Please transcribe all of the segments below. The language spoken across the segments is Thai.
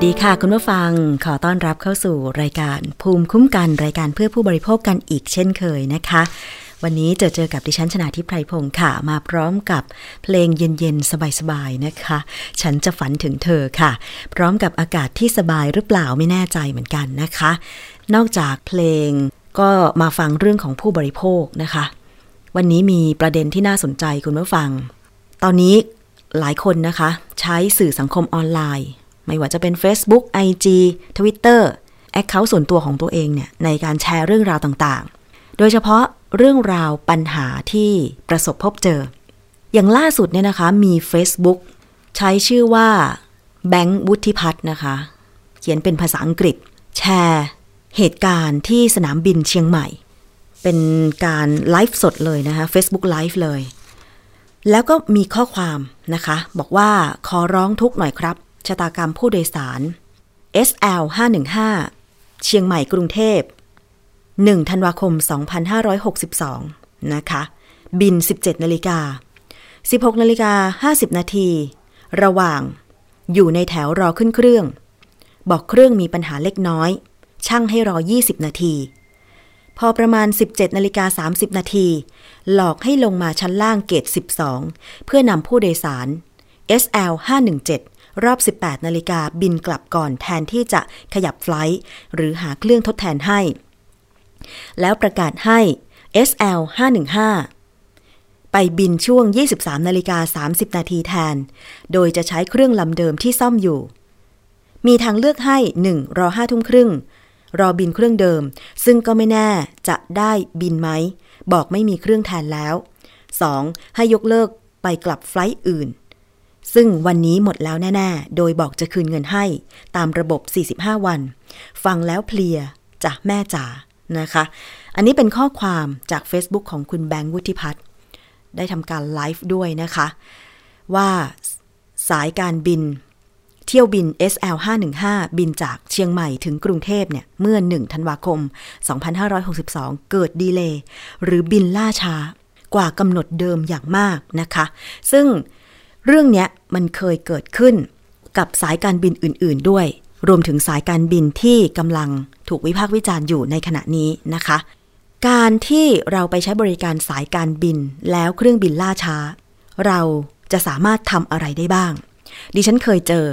สดีค่ะคุณผู้ฟัง ขอต้อนรับเข้าสู่รายการภูมิคุ้มกันรายการเพื่อผู้บริโภคกันอีกเช่นเคยนะคะ วันนี้เจอเจอกับดิฉันชนาทิพไพรพงศ์ค่ะ มาพร้อมกับเพลงเย็นๆ สบายๆ นะคะ ฉันจะฝันถึงเธอค่ะ พร้อมกับอากาศที่สบายหรือเปล่าไม่แน่ใจเหมือนกันนะคะ นอกจากเพลงก็มาฟังเรื่องของผู้บริโภคนะคะ วันนี้มีประเด็นที่น่าสนใจคุณผู้ฟัง ตอนนี้หลายคนนะคะ ใช้สื่อสังคมออนไลน์ ไม่ว่าจะเป็น Facebook IG Twitter แอคเคาท์ส่วนตัวของตัวเองเนี่ยในการแชร์เรื่องราวต่างๆ โดยเฉพาะเรื่องราวปัญหาที่ประสบพบเจอ อย่างล่าสุดเนี่ยนะคะมี Facebook ใช้ชื่อว่าแบงค์วุฒิพัฒน์นะคะ เขียนเป็นภาษาอังกฤษ แชร์เหตุการณ์ที่สนามบินเชียงใหม่ เป็นการไลฟ์สดเลยนะคะ Facebook Live เลย แล้วก็มีข้อความนะคะ บอกว่าขอร้องทุกหน่อยครับ ชะตากรรมผู้โดยสาร SL 515 เชียงใหม่กรุงเทพ 1 ธันวาคม 2562 นะคะ บิน 17 นาฬิกา 16 นาฬิกา 50 นาที ระหว่างอยู่ในแถวรอขึ้นเครื่อง บอกเครื่องมีปัญหาเล็กน้อย ช่างให้รอ 20 นาที พอประมาณ 17 นาฬิกา 30 นาที หลอกให้ลงมาชั้นล่างเกต 12 เพื่อนำผู้โดยสาร SL 517 รอบ 18 นาฬิกาบินกลับก่อนแทนที่จะขยับไฟล์หรือหาเครื่องทดแทนให้ แล้วประกาศให้ SL 515ไปบินช่วง 23 นาฬิกา 30 นาทีแทน โดยจะใช้เครื่องลำเดิมที่ซ่อมอยู่ มีทางเลือกให้ 1. รอ 5 ทุ่มครึ่ง รอบินเครื่องเดิม ซึ่งก็ไม่แน่จะได้บินไหม บอกไม่มีเครื่องแทนแล้ว 2. ให้ยกเลิกไปกลับไฟล์อื่น ซึ่งวันนี้หมดแล้วแน่ๆ โดยบอกจะคืนเงินให้ ตามระบบ 45 วัน ฟังแล้วเพลียจ้ะแม่จ๋านะคะ อันนี้เป็นข้อความจาก Facebook ของคุณแบงค์วุฒิพัฒน์ได้ทำการไลฟ์ด้วยนะคะ ว่าสายการบิน เที่ยวบิน SL 515 บินจากเชียงใหม่ถึงกรุงเทพเนี่ย เมื่อ 1 ธันวาคม 2562 เกิดดีเลย์หรือบินล่าช้ากว่ากำหนดเดิมอย่างมากนะคะ ซึ่ง เรื่องเนี้ยมันเคยเกิดขึ้นกับสายการบินอื่น ๆ ด้วย รวมถึงสายการบินที่กำลังถูกวิพากษ์วิจารณ์อยู่ในขณะนี้นะคะ การที่เราไปใช้บริการสายการบินแล้วเครื่องบินล่าช้า เราจะสามารถทำอะไรได้บ้าง ดิฉันเคยเจอ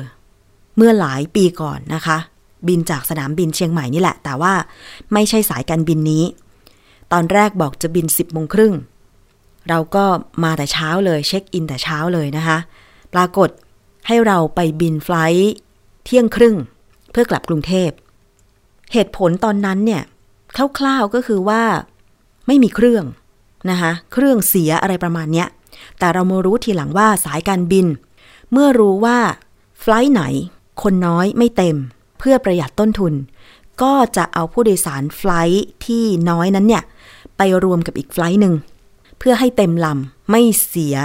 เมื่อหลายปีก่อนนะคะ บินจากสนามบินเชียงใหม่นี่แหละ แต่ว่าไม่ใช่สายการบินนี้ ตอนแรกบอกจะบิน 10โมงครึ่ง เราก็มาแต่เช้าเลยเช็คอินแต่เช้าเลยนะคะ ปรากฏให้เราไปบินไฟลท์เที่ยงครึ่งเพื่อกลับกรุงเทพ เหตุผลตอนนั้นเนี่ยคร่าวๆก็คือว่าไม่มีเครื่องนะคะเครื่องเสียอะไรประมาณเนี้ย แต่เรามารู้ทีหลังว่าสายการบิน เมื่อรู้ว่าไฟลท์ไหน คนน้อยไม่เต็ม เพื่อประหยัดต้นทุน ก็จะเอาผู้โดยสารไฟล์ที่น้อยนั้นเนี่ย ไปรวมกับอีกไฟล์หนึ่ง เพื่อให้เต็มลำไม่เสีย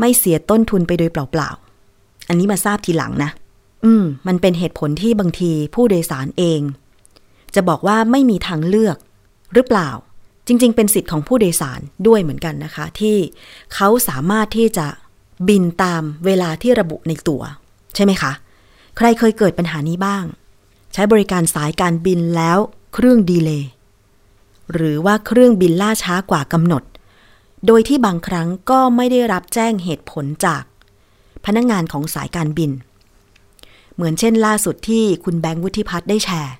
ไม่เสียต้นทุนไปโดยเปล่าๆ อันนี้มาทราบทีหลังนะ อืม มันเป็นเหตุผลที่บางทีผู้โดยสารเอง จะบอกว่าไม่มีทางเลือก หรือเปล่า จริง ๆ เป็นสิทธิ์ของผู้โดยสารด้วยเหมือนกันนะคะ ที่เขาสามารถที่จะบินตามเวลาที่ระบุในตัว๋วใช่ไหมคะ ใครเคยเกิดปัญหานี้บ้าง ใช้บริการสายการบินแล้วเครื่องดีเลย์หรือว่าเครื่องบินล่าช้ากว่ากำหนด โดยที่บางครั้งก็ไม่ได้รับแจ้งเหตุผลจากพนักงงานของสายการบิน เหมือนเช่นล่าสุดที่คุณแบงค์วุฒิพัฒน์ได้แชร์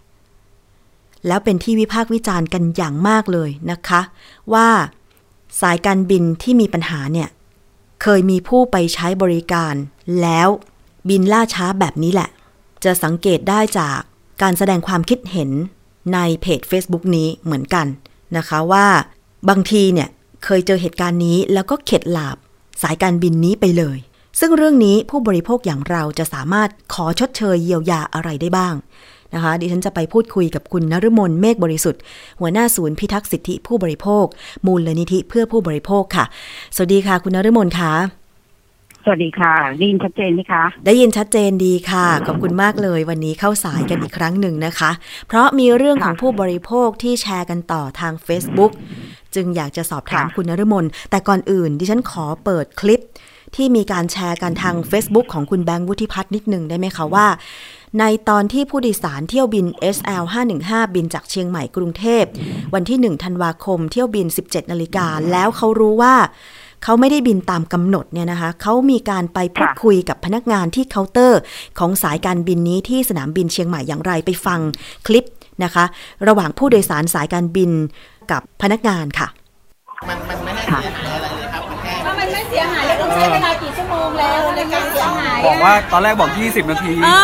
แล้วเป็นที่วิพากษ์วิจารณ์กันอย่างมากเลยนะคะ ว่าสายการบินที่มีปัญหาเนี่ย เคยมีผู้ไปใช้บริการ แล้วบินล่าช้าแบบนี้แหละ จะสังเกตได้จากการแสดงความคิดเห็นในเพจ Facebook นี้เหมือนกันนะคะว่า บางทีเนี่ย เคยเจอเหตุการณ์นี้แล้วก็เข็ดหลาบสายการบินนี้ไปเลย ซึ่งเรื่องนี้ผู้บริโภคอย่างเราจะสามารถขอชดเชยเยียวยาอะไรได้บ้างนะคะดิฉันจะไปพูดคุยกับคุณนฤมลเมฆบริสุทธิ์ หัวหน้าศูนย์พิทักษ์สิทธิผู้บริโภค มูลนิธิเพื่อผู้บริโภคค่ะ สวัสดีค่ะ คุณนฤมลค่ะ สวัสดีค่ะได้ยินชัดเจนไหมคะ ได้ยินชัดเจนดีค่ะ ขอบคุณมากเลยวันนี้เข้าสายกันอีกครั้งหนึ่งนะคะ เพราะมีเรื่องของผู้บริโภคที่แชร์กันต่อทาง Facebook จึงอยากจะสอบถามคุณนฤมลแต่ก่อนอื่น ดิฉันขอเปิดคลิปที่มีการแชร์กันทาง Facebook ของคุณแบงค์วุฒิพัฒน์นิดหนึ่งได้ไหมคะว่า ในตอนที่ผู้โดยสารเที่ยวบิน SL 515 บินจากเชียงใหม่กรุงเทพ วันที่ 1 ธันวาคมเที่ยวบิน 17 นาฬิกาแล้วเขารู้ว่าเขาไม่ได้บินตามกำหนดเนี่ยนะคะ เขามีการไปพูดคุยกับพนักงานที่เคาน์เตอร์ ของสายการบินนี้ที่สนามบินเชียงใหม่อย่างไรไปฟังคลิปนะคะ ระหว่างผู้โดยสารสายการบิน กับพนักงานค่ะ มันมันไม่ได้เสียหายอะไรเลยครับมันแค่ถ้ามันไม่เสียหายแล้วคุณใช้เวลากี่ชั่วโมงแล้วในการเสียหายบอกว่าตอนแรกบอก 20 นาทีอ่า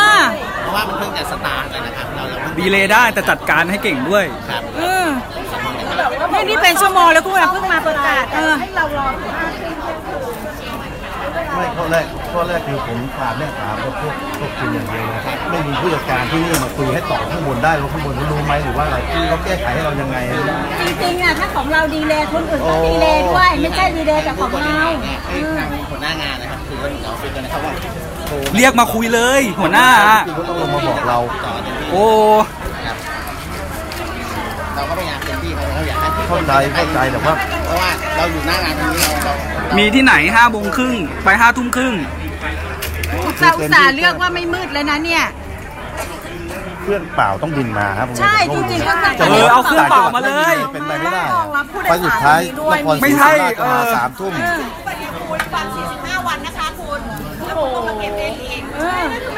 เพราะว่ามันเพิ่งจะสตาร์ทเลยนะครับเราเราเพิ่งดีเลยได้แต่จัดการให้เก่งด้วยครับอืมนี่นี่เป็นชั่วโมงแล้วคุณเพิ่งมาประกาศเออ ไม่ข้อแรกข้อแรกคือผมถามเรื่องถามกับพวกพวกคุณอย่างเดียวนะครับไม่มีผู้จัดการที่นี่มาคุยให้ต่อข้างบนได้ว่าข้างบนเขารู้ไหมหรือว่าอะไรที่เขาแก้ไขให้เรายังไงจริงๆอะถ้าของเราดีเลยคนอื่นก็ดีเลยด้วยไม่ใช่ดีเลยแต่ของเราเนี่ยคือทางหัวหน้างานนะครับคือว่าเราคุยกันนะครับว่าโทรเรียกมาคุยเลย หัวหน้าอะที่เขาต้องลงมาบอกเราต่อเต็มที่โอ้ครับ เราก็พยายามเต็มที่เราอยากให้ทุกคนเข้าใจเข้าใจแต่ว่า เพราะว่าเราอยู่หน้างานตรงนี้เราเรามีที่ไหนห้าโมงครึ่งไปห้าทุ่มครึ่งอุตส่าห์อุตส่าห์เลือกว่าไม่มืดเลยนะเนี่ย เครื่องเปล่าต้องบินมาครับใช่จริงๆก็ตั้งแต่เออเอาเครื่องเปล่ามาเลย เป็นไปไม่ได้รองรับผู้โดยไปสารสุดท้ายด้วย นครศรีไม่ใช่ธรรมราชก็มาเออสามทุ่ม คุณฟัง45 วันนะคะคุณ แล้วคุณต้องมาเก็บเองเองทำไมสายการบิ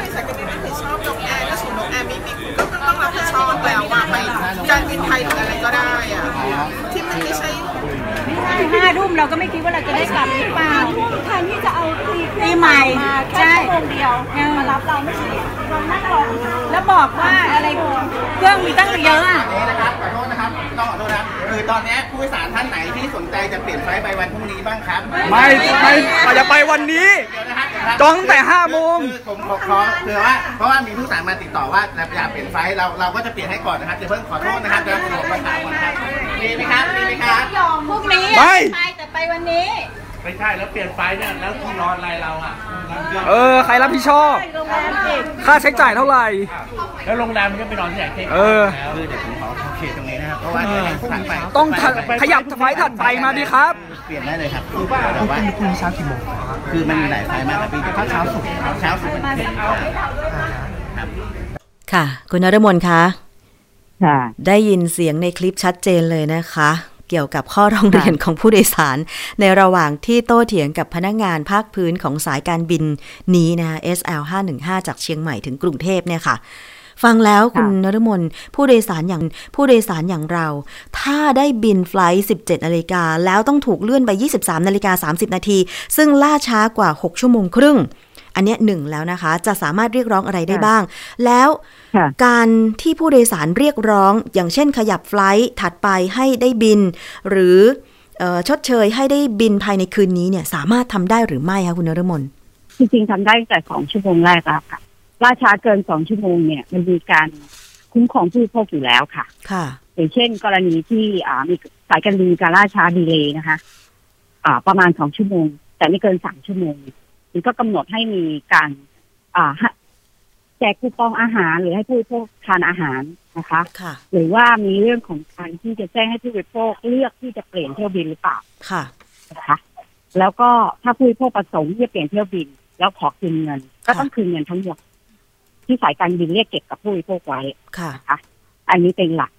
รับผิดชอบแล้วว่าไม่การบินไทยหรืออะไรก็ได้อะที่มันไม่ใช่ห้าทุ่มเราก็ไม่คิดว่าเราจะได้กลับหรือเปล่าแทนที่จะเอาปีใหม่ใช่ชั่วโมงเดียวมารับเราไม่ใช่เรานั่งรอแล้วบอกว่าอะไรเครื่องมีตั้งเยอะอะนี่นะครับขอโทษนะครับต้องขอโทษนะครับคือตอนนี้ผู้โดยสารท่านไหนที่สนใจจะเปลี่ยนไฟล์ไปวันพรุ่งนี้บ้างครับ ไม่ไม่เราจะไปวันนี้เดี๋ยวนะครับ เดี๋ยวนะครับจองตั้งแต่5โมง คือผมขอขอคือว่าเพราะว่ามีผู้โดยสารมาติดต่อว่าอยากเปลี่ยนไฟล์เราเราก็จะเปลี่ยนให้ก่อนนะครับเดี๋ยวเพิ่งขอโทษนะครับเดี๋ยวผมมาถามก่อนครับดีไหมครับดีไหมครับ ยอมพวกนี้ไม่ไปแต่ไปวันนี้ไม่ใช่แล้วเปลี่ยนไฟเนี่ยแล้วที่นอนอะไรเราอะเออ ใครรับผิดชอบ โรงแรมเก็บค่าใช้จ่ายเท่าไหร่ แล้วโรงแรมมันก็ไปนอนที่ไหนเช็คเออ คือเดี๋ยวผมขอขอเขตตรงนี้นะครับเพราะว่าจะให้ผู้ถัดไปต้องถัดขยับไฟล์ถัดไปมาดิครับ เปลี่ยนได้เลยครับคือว่าแต่ว่าพรุ่งนี้เช้ากี่โมงคือมันมีหลายไฟล์มากครับพี่เช้าสุดเช้าสุดมันเป็นครับ ค่ะ คุณนรมนคะค่ะ ได้ยินเสียงในคลิปชัดเจนเลยนะคะ เกี่ยวกับข้อร้องเรียนของผู้โดยสาร ในระหว่างที่โต้เถียงกับพนักงานภาคพื้นของสายการบินนี้นะคะ SL 515จากเชียงใหม่ถึงกรุงเทพเนี่ยค่ะ ฟังแล้วคุณนรมนผู้โดยสารอย่างผู้โดยสารอย่างเรา ถ้าได้บินไฟลท์17นาฬิกาแล้วต้องถูกเลื่อนไป 23นาฬิกา30 นาที ซึ่งล่าช้ากว่า 6 ชั่วโมงครึ่ง อันเนี้ยหนึ่งแล้วนะคะ จะสามารถเรียกร้องอะไรได้บ้าง แล้วค่ะการที่ผู้โดยสารเรียกร้อง อย่างเช่นขยับไฟลท์ถัดไปให้ได้บิน หรือเออชดเชยให้ได้บินภายในคืนนี้เนี่ยสามารถทำได้หรือไม่คะคุณนรมนจริงๆทำได้ตั้งแต่สองชั่วโมงแรกแล้วค่ะ ล่าช้าเกินสองชั่วโมงเนี่ย มันมีการคุ้มครองผู้บริโภคอยู่แล้วค่ะ ค่ะ อย่างเช่น กรณีที่อ่ามีสายการบินการล่าช้าดีเลย์นะคะ อ่า ประมาณสองชั่วโมง แต่ไม่เกินสามชั่วโมงมันก็กำหนดให้มีการ อ่าให้แจกคูปองอาหารหรือให้ผู้บริโภคทานอาหารนะคะค่ะหรือว่ามีเรื่องของการที่จะแจ้งให้ผู้บริโภคเลือกที่จะเปลี่ยนเที่ยวบินหรือเปล่าค่ะนะคะ แล้วก็ถ้าผู้บริโภคประสงค์ที่จะเปลี่ยนเที่ยวบิน แล้วขอคืนเงิน ก็ต้องคืนเงินทั้งหมด ที่สายการบินเรียกเก็บกับผู้บริโภคไว้ค่ะนะคะอันนี้เป็นหลัก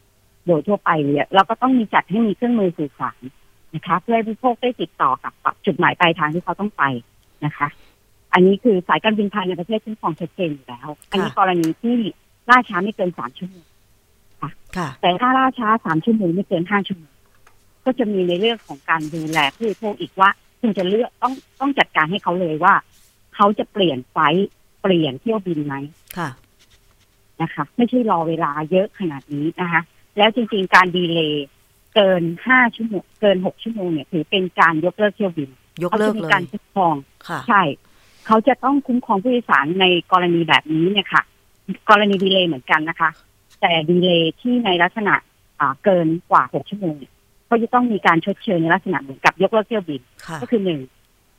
โดยทั่วไปเลยเราก็ต้องมีจัดให้มีเครื่องมือสื่อสารนะคะ เพื่อให้ผู้บริโภคได้ติดต่อกับจุดหมายปลายทางที่เขาต้องไปนะคะ อันนี้คือสายการบินไทยในประเทศคุ้มครองชัดเจนอยู่แล้ว อันนี้กรณีที่ล่าช้าไม่เกินสามชั่วโมงค่ะ แต่ถ้าล่าช้าสามชั่วโมงไม่เกินห้าชั่วโมงก็จะมีในเรื่องของการดูแลผู้บริโภคอีกว่า คุณจะเลือกต้องต้องจัดการให้เขาเลยว่า เขาจะเปลี่ยนไฟล์ เปลี่ยนเที่ยวบินไหมค่ะนะคะ ไม่ใช่รอเวลาเยอะขนาดนี้นะคะ แล้วจริงๆการ delay เกินห้าชั่วโมงเกินหกชั่วโมงเนี่ยถือเป็นการยกเลิกเที่ยวบินยกเลิกเลยเขาจะมีการคุ้มครองค่ะใช่ เขาจะต้องคุ้มครองผู้โดยสารในกรณีแบบนี้เนี่ยค่ะ กรณี delay เหมือนกันนะคะ แต่ delay ที่ในลักษณะอ่าเกินกว่าหกชั่วโมงเนี่ยก็จะต้องมีการชดเชยในลักษณะเหมือนกับยกเลิกเที่ยวบินค่ะก็คือหนึ่ง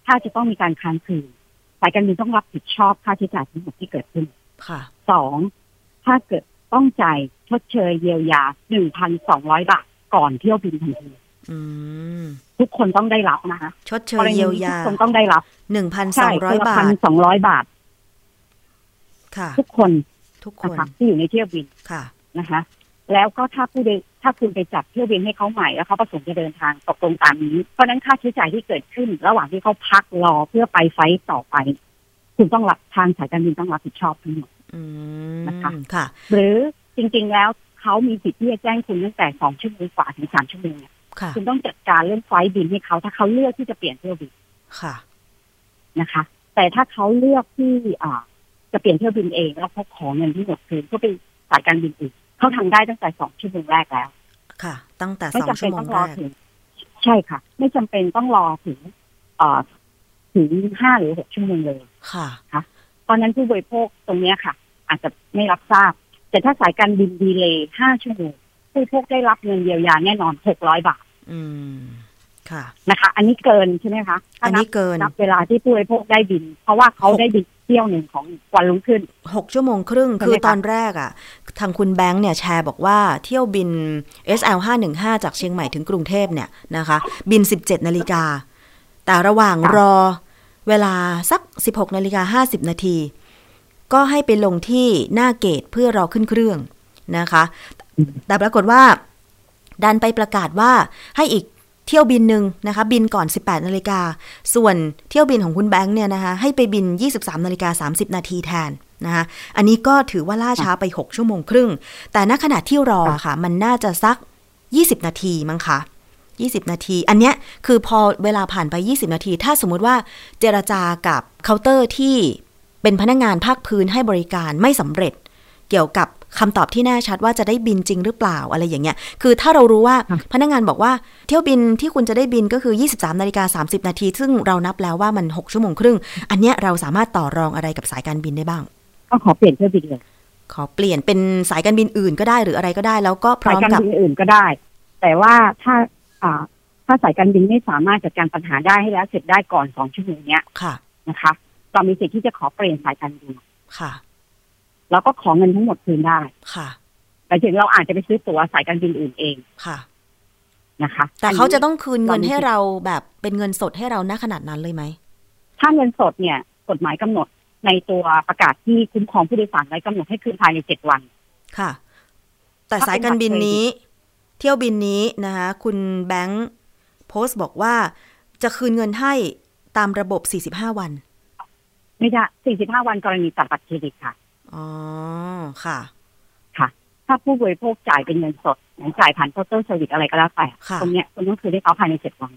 ถ้าจะต้องมีการค้างคืนสายการบินต้องรับผิดชอบค่าใช้จ่ายทั้งหมดที่เกิดขึ้นค่ะสองถ้าเกิดต้องจ่ายชดเชยเยียวยาหนึ่งพันสองร้อยบาทก่อนเที่ยวบินทันทีอืมทุกคนต้องได้รับนะคะชดเชยเยียวยาทุกคนต้องได้รับหนึ่งพันสใช่องร้อยบาพัทนสองร้อยบาท ค่ะ ทุกคนทุกคนะนคะที่อยู่ในเที่ยวบินค่ะนะคะ แล้วก็ถ้าผู้โดย ถ้าคุณไปจัดเที่ยวบินให้เขาใหม่แล้วเขาประสงค์จะเดินทางตกลงตามนี้ เพราะฉะนั้นค่าใช้จ่ายที่เกิดขึ้น ระหว่างที่เขาพักรอเพื่อไปไฟล์ต่อไป คุณต้องรับทางสายการบินต้องรับผิดชอบทั้งหมดอืมนะคะค่ะ หรือจริง ๆ แล้วเขามีสิทธิ์ที่จะแจ้งคุณตั้งแต่สองชั่วโมงกว่าถึงสามชั่วโมงเนี่ยค่ะคุณต้องจัดการเรื่องไฟล์บินให้เขาถ้าเขาเลือกที่จะเปลี่ยนเที่ยวบินค่ะนะคะ แต่ถ้าเขาเลือกที่อ่าจะเปลี่ยนเที่ยวบินเองแล้วเขาขอเงินที่หมดคืนก็ไปสายการบินอื่น เขาทำได้ตั้งแต่สองชั่วโมงแรกแล้ว ค่ะ ตั้งแต่ไม่สองจำชั่เป็วนโมต้องงแรรอกถึงใช่ค่ะ ไม่จำเป็นต้องรอถึงเอ่อถึงห้าหรือหกชั่วโมงเลยค่ะตอนนั้นผู้บริโภคตรงเนี้ยค่ะ อาจจะไม่รับทราบ แต่ถ้าสายการบินดีเลย์ห้าชั่วโมงผู้บริโภคได้รับเงินเยียวยาแน่นอนหกร้อยบาท อืมค่ะนะคะ อันนี้เกินใช่ไหมคะถ้าอันนี้เกินนับเวลาที่ผู้บริโภคได้บิน เพราะว่าเขาได้บิน เที่ยวหนึ่งของวันรุ่งขึ้นหกชั่วโมงครึ่งใช่ไหมคือคะตอนแรกอะ่ะ ทางคุณแบงค์เนี่ยแชร์บอกว่าเที่ยวบิน SL 515จากเชียงใหม่ถึงกรุงเทพเนี่ยนะคะ บิน 17นาฬิกา แต่ระหว่างรอเวลาสัก 16นาฬิกา50นาทีก็ให้ไปลงที่หน้าเกตเพื่อรอขึ้นเครื่องนะคะ แต่ปรากฏว่า ดันไปประกาศว่าให้อีก เที่ยวบินหนึ่งนะคะบินก่อน 18นาฬิกาส่วนเที่ยวบินของคุณแบงค์เนี่ยนะคะให้ไปบิน 23นาฬิกา30 นาทีแทนนะคะอันนี้ก็ถือว่าล่าช้าไป 6 ชั่วโมงครึ่ง แต่ณขณะที่รอค่ะ มันน่าจะสัก 20 นาทีมั้งคะ20 นาที อันเนี้ยคือพอเวลาผ่านไป 20 นาที ถ้าสมมุติว่าเจรจากับเคาน์เตอร์ที่เป็นพนักงานภาคพื้นให้บริการไม่สำเร็จ เกี่ยวกับ คำตอบที่แน่ชัดว่าจะได้บินจริงหรือเปล่าอะไรอย่างเงี้ย คือถ้าเรารู้ว่าพนักงานบอกว่าเที่ยวบินที่คุณจะได้บินก็คือ 23นาฬิกา30 นาที ซึ่งเรานับแล้วว่ามัน 6 ชั่วโมงครึ่ง อันเนี้ยเราสามารถต่อรองอะไรกับสายการบินได้บ้าง ก็ขอเปลี่ยนเที่ยวบินเลยขอเปลี่ยนเป็นสายการบินอื่นก็ได้หรืออะไรก็ได้ แล้วก็พร้สาอยมการกับบินอื่นก็ได้ แต่ว่าถ้าอ่าถ้าสายการบินไม่สามารถจัดการปัญหาได้ให้แล้วเสร็จได้ก่อนสองชั่วโมงเนี้ยค่ะนะคะเรามีสิทธิ์ที่จะขอเปลี่ยนสายการบินค่ะ แล้วก็ขอเงินทั้งหมดคืนได้ค่ะแต่ถึงเราอาจจะไปซื้อตั๋วสายการบินอื่นเองค่ะนะคะ แต่เขาจะต้องคืนเงินเรามีให้เราแบบเป็นเงินสดให้เราณขนาดนั้นเลยไหมถ้าเงินสดเนี่ย กฎหมายกำหนดในตัวประกาศที่คุ้มครองผู้โดยสารไว้กำหนดให้คืนภายในเจ็ดวัน ค่ะ แต่ถ้าเป็นสายการบินบัตรเครดิตนี้ เที่ยวบินนี้นะคะคุณแบงค์โพสต์บอกว่าจะคืนเงินให้ตามระบบ 45 วัน ไม่ได้สี่สิบห้าวันกรณีตัดบัตรเครดิตค่ะ อ๋อ ค่ะ ค่ะ ถ้าผู้บริโภคจ่ายเป็นเงินสดหรือจ่ายผ่าน counter service อะไรก็แล้วแต่ค่ะตรงเนี้ยคุณต้องคืนให้เขาภายในเจ็ดวัน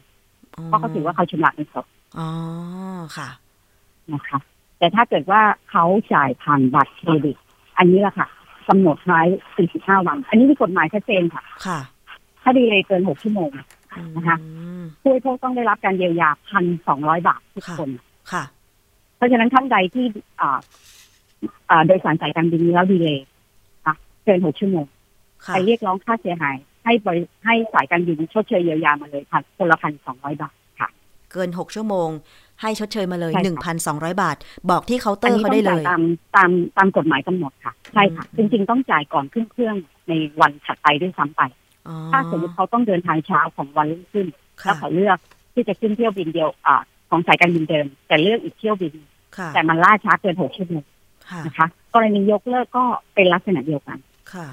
เพราะเขาถือว่าเขาชำระเงินสดอ๋อ ค่ะ นะคะ แต่ถ้าเกิดว่าเขาจ่ายผ่านบัตรเครดิต อันนี้แหละค่ะกำหนดไว้45 วัน อันนี้มีกฎหมายชัดเจนค่ะ ค่ะ ถ้าดีเลยเกิน 6 ชั่วโมงนะคะอืมผู้บริโภคต้องได้รับการเยียวยาพันสองร้อยบาททุกค่ะคน ค่ะ เพราะฉะนั้นท่านใดที่อ่าอ่า โดยสารสายการบินนี้แล้วดีเลยค่ะเกิน6ชั่วโมงค่ะไปเรียกร้องค่าเสียหาย ให้บริให้สายการบินชดเชยเยียวยามาเลยค่ะคนละพันสองร้อยบาทค่ะ เกิน6ชั่วโมง ให้ชดเชยมาเลยใช่ค่ะ1,200บาท บอกที่เคาน์เตออันร์นี้เขาต้อได้งเลจ่ายยตามตามตามกฎหมายกำหนดค่ะใช่ค่ะอืจมริงๆต้องจ่ายก่อนขึ้นเครื่องในวันถัดไปด้วยซ้ำไปอ๋อถ้าสมมติเขาต้องเดินทางเช้าของวันรุ่งขึ้นค่ะแล้วเขาเลือกที่จะขึ้นเที่ยวบินเดียวอ่าของสายการบินเดิม แต่เลือกอีกเที่ยวบินค่ะแต่มันล่าช้าเกินหกชั่วโมงค่ะ นะคะกรณียกเลิกก็เป็นลักษณะเดียวกันค่ะ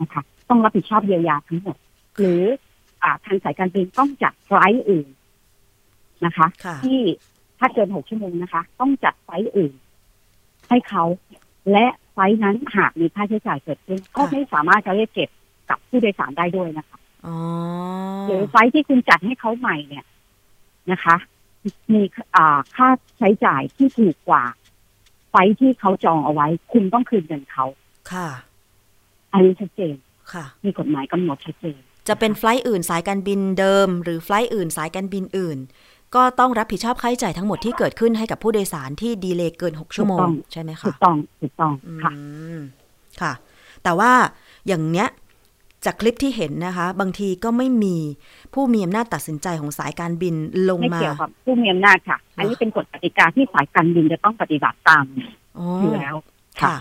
นะคะ ต้องรับผิดชอบเยียวยาทั้งหมด หรืออ่าทางสายการบินต้องจัดไฟลท์อื่นนะคะค่ะที่ถ้าเกินหกชั่วโมงนะคะ ต้องจัดไฟล์อื่น ให้เขาและไฟล์นั้นหากมีค่าใช้จ่ายเกิดขึ้นก็ไม่สามารถจะเรียกเก็บกับผู้โดยสารได้ด้วยนะคะอ๋อหรือไฟล์ที่คุณจัดให้เขาใหม่เนี่ยนะคะ มีอ่าค่าใช้จ่ายที่ถูกกว่า flight ที่เขาจองเอาไว้ คุณต้องคืนเงินเขา ค่ะ อันนี้ชัดเจน ค่ะ มีกฎหมายกำหนดชัดเจน จะเป็น flight อื่นสายการบินเดิม หรือ flight อื่นสายการบินอื่น ก็ต้องรับผิดชอบค่าใช้จ่ายทั้งหมดที่เกิดขึ้นให้กับผู้โดยสารที่ delay เกิน6ชั่วโมงถูกต้องใช่ไหมคะถูกต้อง ถูกต้อง ค่ะอืมค่ะ แต่ว่าอย่างเนี้ย จากคลิปที่เห็นนะคะ บางทีก็ไม่มีผู้มีอำนาจตัดสินใจของสายการบินลงไม่มาเกี่ยวกับผู้มีอำนาจค่ะ อันนี้เป็นกฎกติกาที่สายการบินจะต้องปฏิบัติตามอ๋ออยู่แล้วค่ะ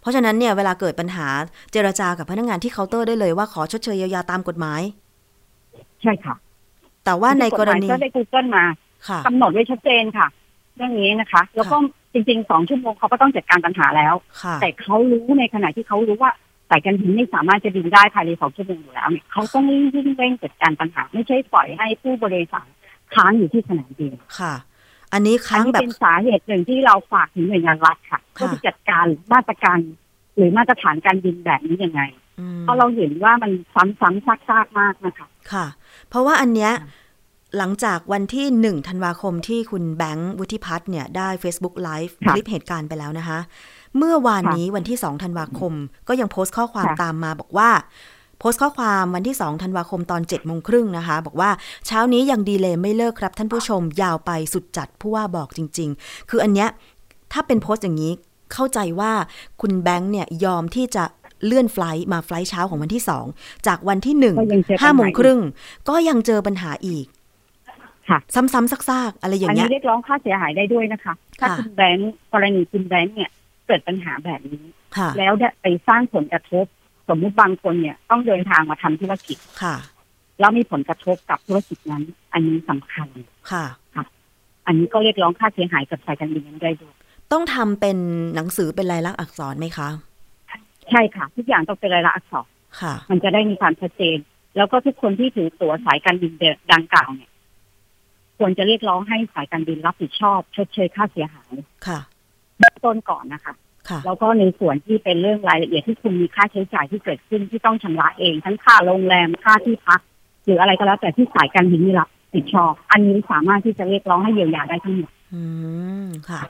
เพราะฉะนั้นเนี่ยเวลาเกิดปัญหาเจรจากับพนักงานที่เคาน์เตอร์ได้เลยว่าขอชดเชยเยียวยาตามกฎหมาย ใช่ค่ะ แต่ว่าในกรณีก็ได้ Google มาค่ะกำหนดไว้ชัดเจนค่ะ เรื่องนี้นะคะ แล้วก็จริงๆสองชั่วโมงเขาก็ต้องจัดการปัญหาแล้วค่ะแต่เขารู้ในขณะที่เขารู้ว่า สายการบินไม่สามารถจะบินได้ภายในสองชั่วโมงอยู่แล้วเนี่ยเขาต้องรีบเร่งจัดการปัญหา ไม่ใช่ปล่อยให้ผู้บริษัทค้างอยู่ที่สนามบินค่ะ อันนี้อัค้างนี้แบบเป็นสาเหตุหนึ่งที่เราฝากถึงหน่วยงานรัฐค่ะเพื่อที่จัดการมาตรการหรือมาตรฐานการบินแบบนี้ยังไงอืมเพราะเราเห็นว่ามันซ้ำๆซากๆมากนะคะ ค่ะ เพราะว่าอันเนี้ยหลังจากวันที่หนึ่งธันวาคมที่คุณแบงค์วุฒิพัฒน์เนี่ยได้ Facebook Live ค่ะคลิปเหตุการณ์ไปแล้วนะคะ เมื่อวานนี้วันที่ 2 ธันวาคม ก็ยังโพสต์ข้อความค่ะตามมาบอกว่า โพสต์ข้อความวันที่ 2 ธันวาคมตอน7โมงครึ่งนะคะ บอกว่าเช้านี้ยัง delay ไม่เลิกครับท่านผู้ชมยาวไปสุดจัดผู้ว่าบอกจริง ๆ คืออันเนี้ยถ้าเป็นโพสต์อย่างนี้เข้าใจว่าคุณแบงค์เนี่ยยอมที่จะเลื่อน flight มา flight เช้าของวันที่2จากวันที่ก็ยังเจอปัญหา1 5โมงครึ่งก็ยังเจอปัญหาอีกค่ะซ้ำๆซากๆ อะไรอย่างเงี้นี้เรียกร้องค่าเสียหายได้ด้วยนะคะ ถ้าค่ะคุณแบงค์กรณีคุณแบงค์เนี่ย เกิดปัญหาแบบนี้ค่ะแล้วได้ไปสร้างผลกระทบ สมมุติบางคนเนี่ยต้องเดินทางมาทำธุรกิจค่ะ แล้วมีผลกระทบกับธุรกิจนั้น อันนี้สำคัญค่ะ อันนี้ก็เรียกร้องค่าเสียหายกับสายการบินนั้นได้ด้วยต้องทำเป็นหนังสือเป็นลายลักษณ์อักษรไหมคะ ใช่ค่ะ ทุกอย่างต้องเป็นรายละอักษรค่ะ มันจะได้มีความชัดเจน แล้วก็ทุกคนที่ถือตั๋วสายการบินดังกล่าวเนี่ยควรจะเรียกร้องให้สายการบินรับผิดชอบชดเชยค่าเสียหายค่ะ เบื้องต้นก่อนนะคะค่ะแล้วก็ในส่วนที่เป็นเรื่องรายละเอียดที่คุณมีค่าใช้จ่ายที่เกิดขึ้นที่ต้องชำระเอง ทั้งค่าโรงแรมค่าที่พัก หรืออะไรก็แล้วแต่ที่สายการบินนี่รับผิดชอบ อันนี้สามารถที่จะเรียกร้องให้เยียวยาได้ทั้งหมดอืมค่ะ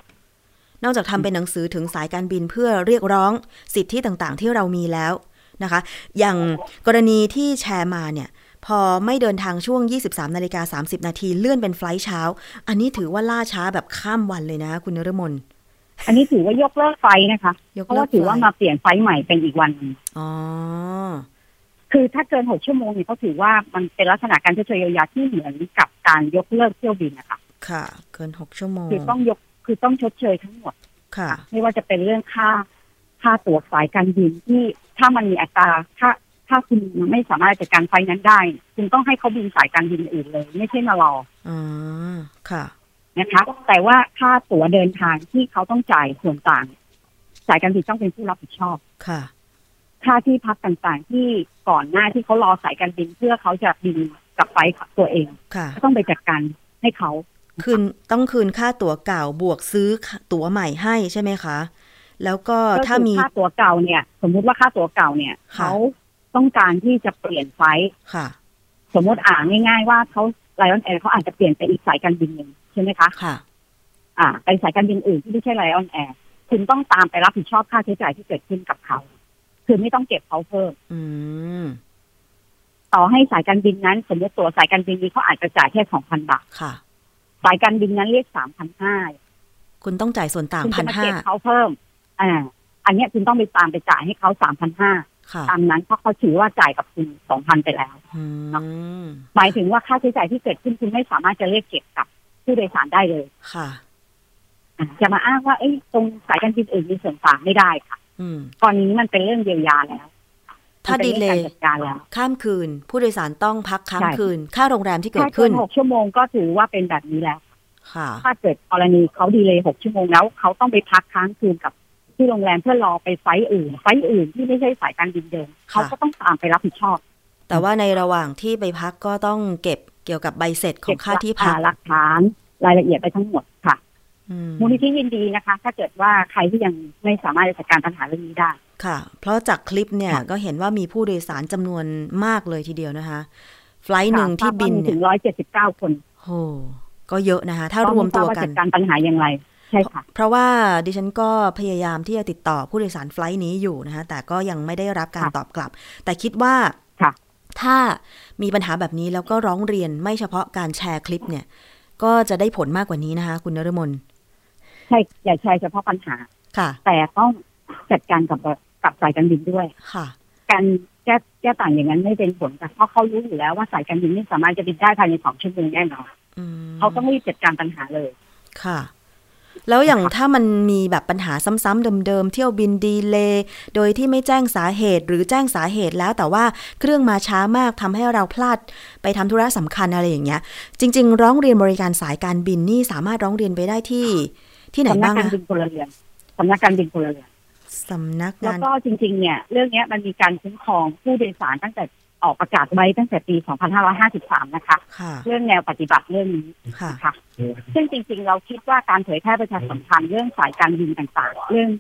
นอกจากทำเป็นหนังสือถึงสายการบินเพื่อเรียกร้องสิทธิต่างๆ ที่เรามีแล้วนะคะ อย่างกรณีที่แชร์มาเนี่ย พอไม่เดินทางช่วง 23นาฬิกา30 นาทีเลื่อนเป็น flight เช้า อันนี้ถือว่าล่าช้าแบบข้ามวันเลยนะ คุณนรมน อันนี้ถือว่ายกเลิก flight นะคะยกเลิกเพราะเลิว่าถือว่า flight มาเปลี่ยน flight ใหม่เป็นอีกวันหนึ่งอ๋อคือถ้าเกินหกชั่วโมงเนี่ยเขาถือว่ามันเป็นลักษณะการชดเชยเยียวยาที่เหมือนกับการยกเลิกเที่ยวบินนะคะค่ะ เกิน6ชั่วโมงคือต้องยกคือต้องชดเชยทั้งหมดค่ะ ไม่ว่าจะเป็นเรื่องค่าค่าตั๋วสายการบินที่ถ้ามันมีอัตราถ้าถ้าคุณไม่สามารถจัดการไฟล์นั้นได้ คุณต้องให้เขาบินสายการบินอื่นเลย ไม่ใช่มารออ๋อค่ะ นะคะ แต่ว่าค่าตั๋วเดินทางที่เขาต้องจ่ายส่วนต่างสายการบินต้องเป็นผู้รับผิดชอบค่ะ ค่าที่พักต่างๆ ที่ก่อนหน้าที่เขารอสายการบินเพื่อเขาจะบินกับไฟล์ตัวเองค่ะก็ต้องไปจัดการให้เขาคืนต้องคืนค่าตั๋วเก่าบวกซื้อตั๋วใหม่ให้ใช่ไหมคะ แล้วก็ก็ถ้าคือมีค่าตั๋วเก่าเนี่ย สมมุติว่าค่าตั๋วเก่าเนี่ยค่ะเขาต้องการที่จะเปลี่ยน flight ค่ะ สมมติอ่าง่าย ๆ ว่าเขา Lion Air เขาอาจจะเปลี่ยนไปอีกสายการบินหนึ่ง ใช่ไหมคะค่ะ อ่าไปสายการบินอื่นที่ไม่ใช่ Lion Air คุณต้องตามไปรับผิดชอบค่าใช้จ่ายที่เกิดขึ้นกับเขา คือไม่ต้องเก็บเขาเพิ่ม อืมต่อให้สายการบินนั้นสมมติตัวสายการบินนี้เขาอาจจะจ่ายแค่สองพันบาทค่ะ สายการบินนั้นเรียกสามพันห้าคุณต้องจ่ายส่วนต่างคุณพัจะนมาห้าเก็บเขาเพิ่ม อ่า อันเนี้ยคุณต้องไปตามไปจ่ายให้เขาสามพันห้าค่ะตามนั้นเพราะเขาถือว่าจ่ายกับคุณสองพันไปแล้วอืมหมายถึงว่าค่าใช้จ่ายที่เกิดขึ้นคุณไม่สามารถจะเรียกเก็บกับ ผู้โดยสารได้เลยค่ะอะจะมาอ้างว่าเอ้ยตรงสายการบินอื่นมีส่วนต่างไม่ได้ค่ะ อืม ตอนนี้มันเป็นเรื่องเยียวยาแล้ว ถ้ามันดีป็นเลรื่องย์การจัดการแล้วข้ามคืน ผู้โดยสารต้องพักค้างใช่คืน ค่าโรงแรมที่เกิถ้าดเกิขึ้นนหกชั่วโมงก็ถือว่าเป็นแบบนี้แล้วค่ะถ้าเกิดกรณีเขาดีเลยหกชั่วโมงแล้ว เขาต้องไปพักค้างคืนกับที่โรงแรมเพื่อรอไปไฟล์อื่น ไฟล์อื่นที่ไม่ใช่สายการบินเดิมเขาก็ต้องตามไปรับผิดชอบ แต่ว่าในระหว่างที่ไปพักก็ต้องเก็บเกี่ยวกับใบเสร็จของค่าที่พักหลักฐาน รายละเอียดไปทั้งหมดค่ะอืมมูลนิธิยินดีนะคะ ถ้าเกิดว่าใครที่ยังไม่สามารถจะจัดการปัญหาเรื่องนี้ได้ค่ะ เพราะจากคลิปเนี่ยค่ะก็เห็นว่ามีผู้โดยสารจำนวนมากเลยทีเดียวนะคะ flight หนึ่งที่บินเนี่ยถึงร้อยเจ็ดสิบเก้าคนโหก็เยอะนะคะ ถ้ารวมตัวกันจัดการปัญหาอย่างไรใช่ค่ะเพราะว่าดิฉันก็พยายามที่จะติดต่อผู้โดยสาร flight นี้อยู่นะคะแต่ก็ยังไม่ได้รับการค่ะตอบกลับ แต่คิดว่าค่ะถ้ามีปัญหาแบบนี้แล้วก็ร้องเรียนไม่เฉพาะการแชร์คลิปเนี่ย ก็จะได้ผลมากกว่านี้นะคะ คุณนรมนใช่อย่าใช้เฉพาะปัญหาค่ะ แต่ต้องจัดการกับกับสายการบินด้วยค่ะ การแก้แก้ต่างอย่างนั้นไม่เป็นผลค่ะเพราะเขารู้อยู่แล้วว่าสายการบินไม่สามารถจะบินได้ภายในสองชั่วโมงแน่นอนอืมเขาต้องรีบจัดการปัญหาเลย ค่ะ แล้วอย่างถ้ามันมีแบบปัญหาซ้ำๆเดิมๆ เที่ยวบินดีเลย์โดยที่ไม่แจ้งสาเหตุหรือแจ้งสาเหตุแล้วแต่ว่าเครื่องมาช้ามากทำให้เราพลาดไปทำธุระสำคัญอะไรอย่างเงี้ย จริง ๆ ร้องเรียนบริการสายการบินนี่สามารถร้องเรียนไปได้ที่ที่ไหนสำนับ้างการนะบินพลเรือนสำนักการบินพลเรือนสำนักแล้วงานก็จริง ๆ เนี่ย เรื่องเนี้ยมันมีการคุ้มครองผู้โดยสารตั้งแต่ ออกประกาศไว้ตั้งแต่ปี 2553 นะคะค่ะเรื่องแนวปฏิบัติเรื่องนี้ค่ะนะคะซึ่งจริงๆ เราคิดว่าการเผยแพร่ประชาสัมพันธ์เรื่องสายการบินต่างๆ เรื่อง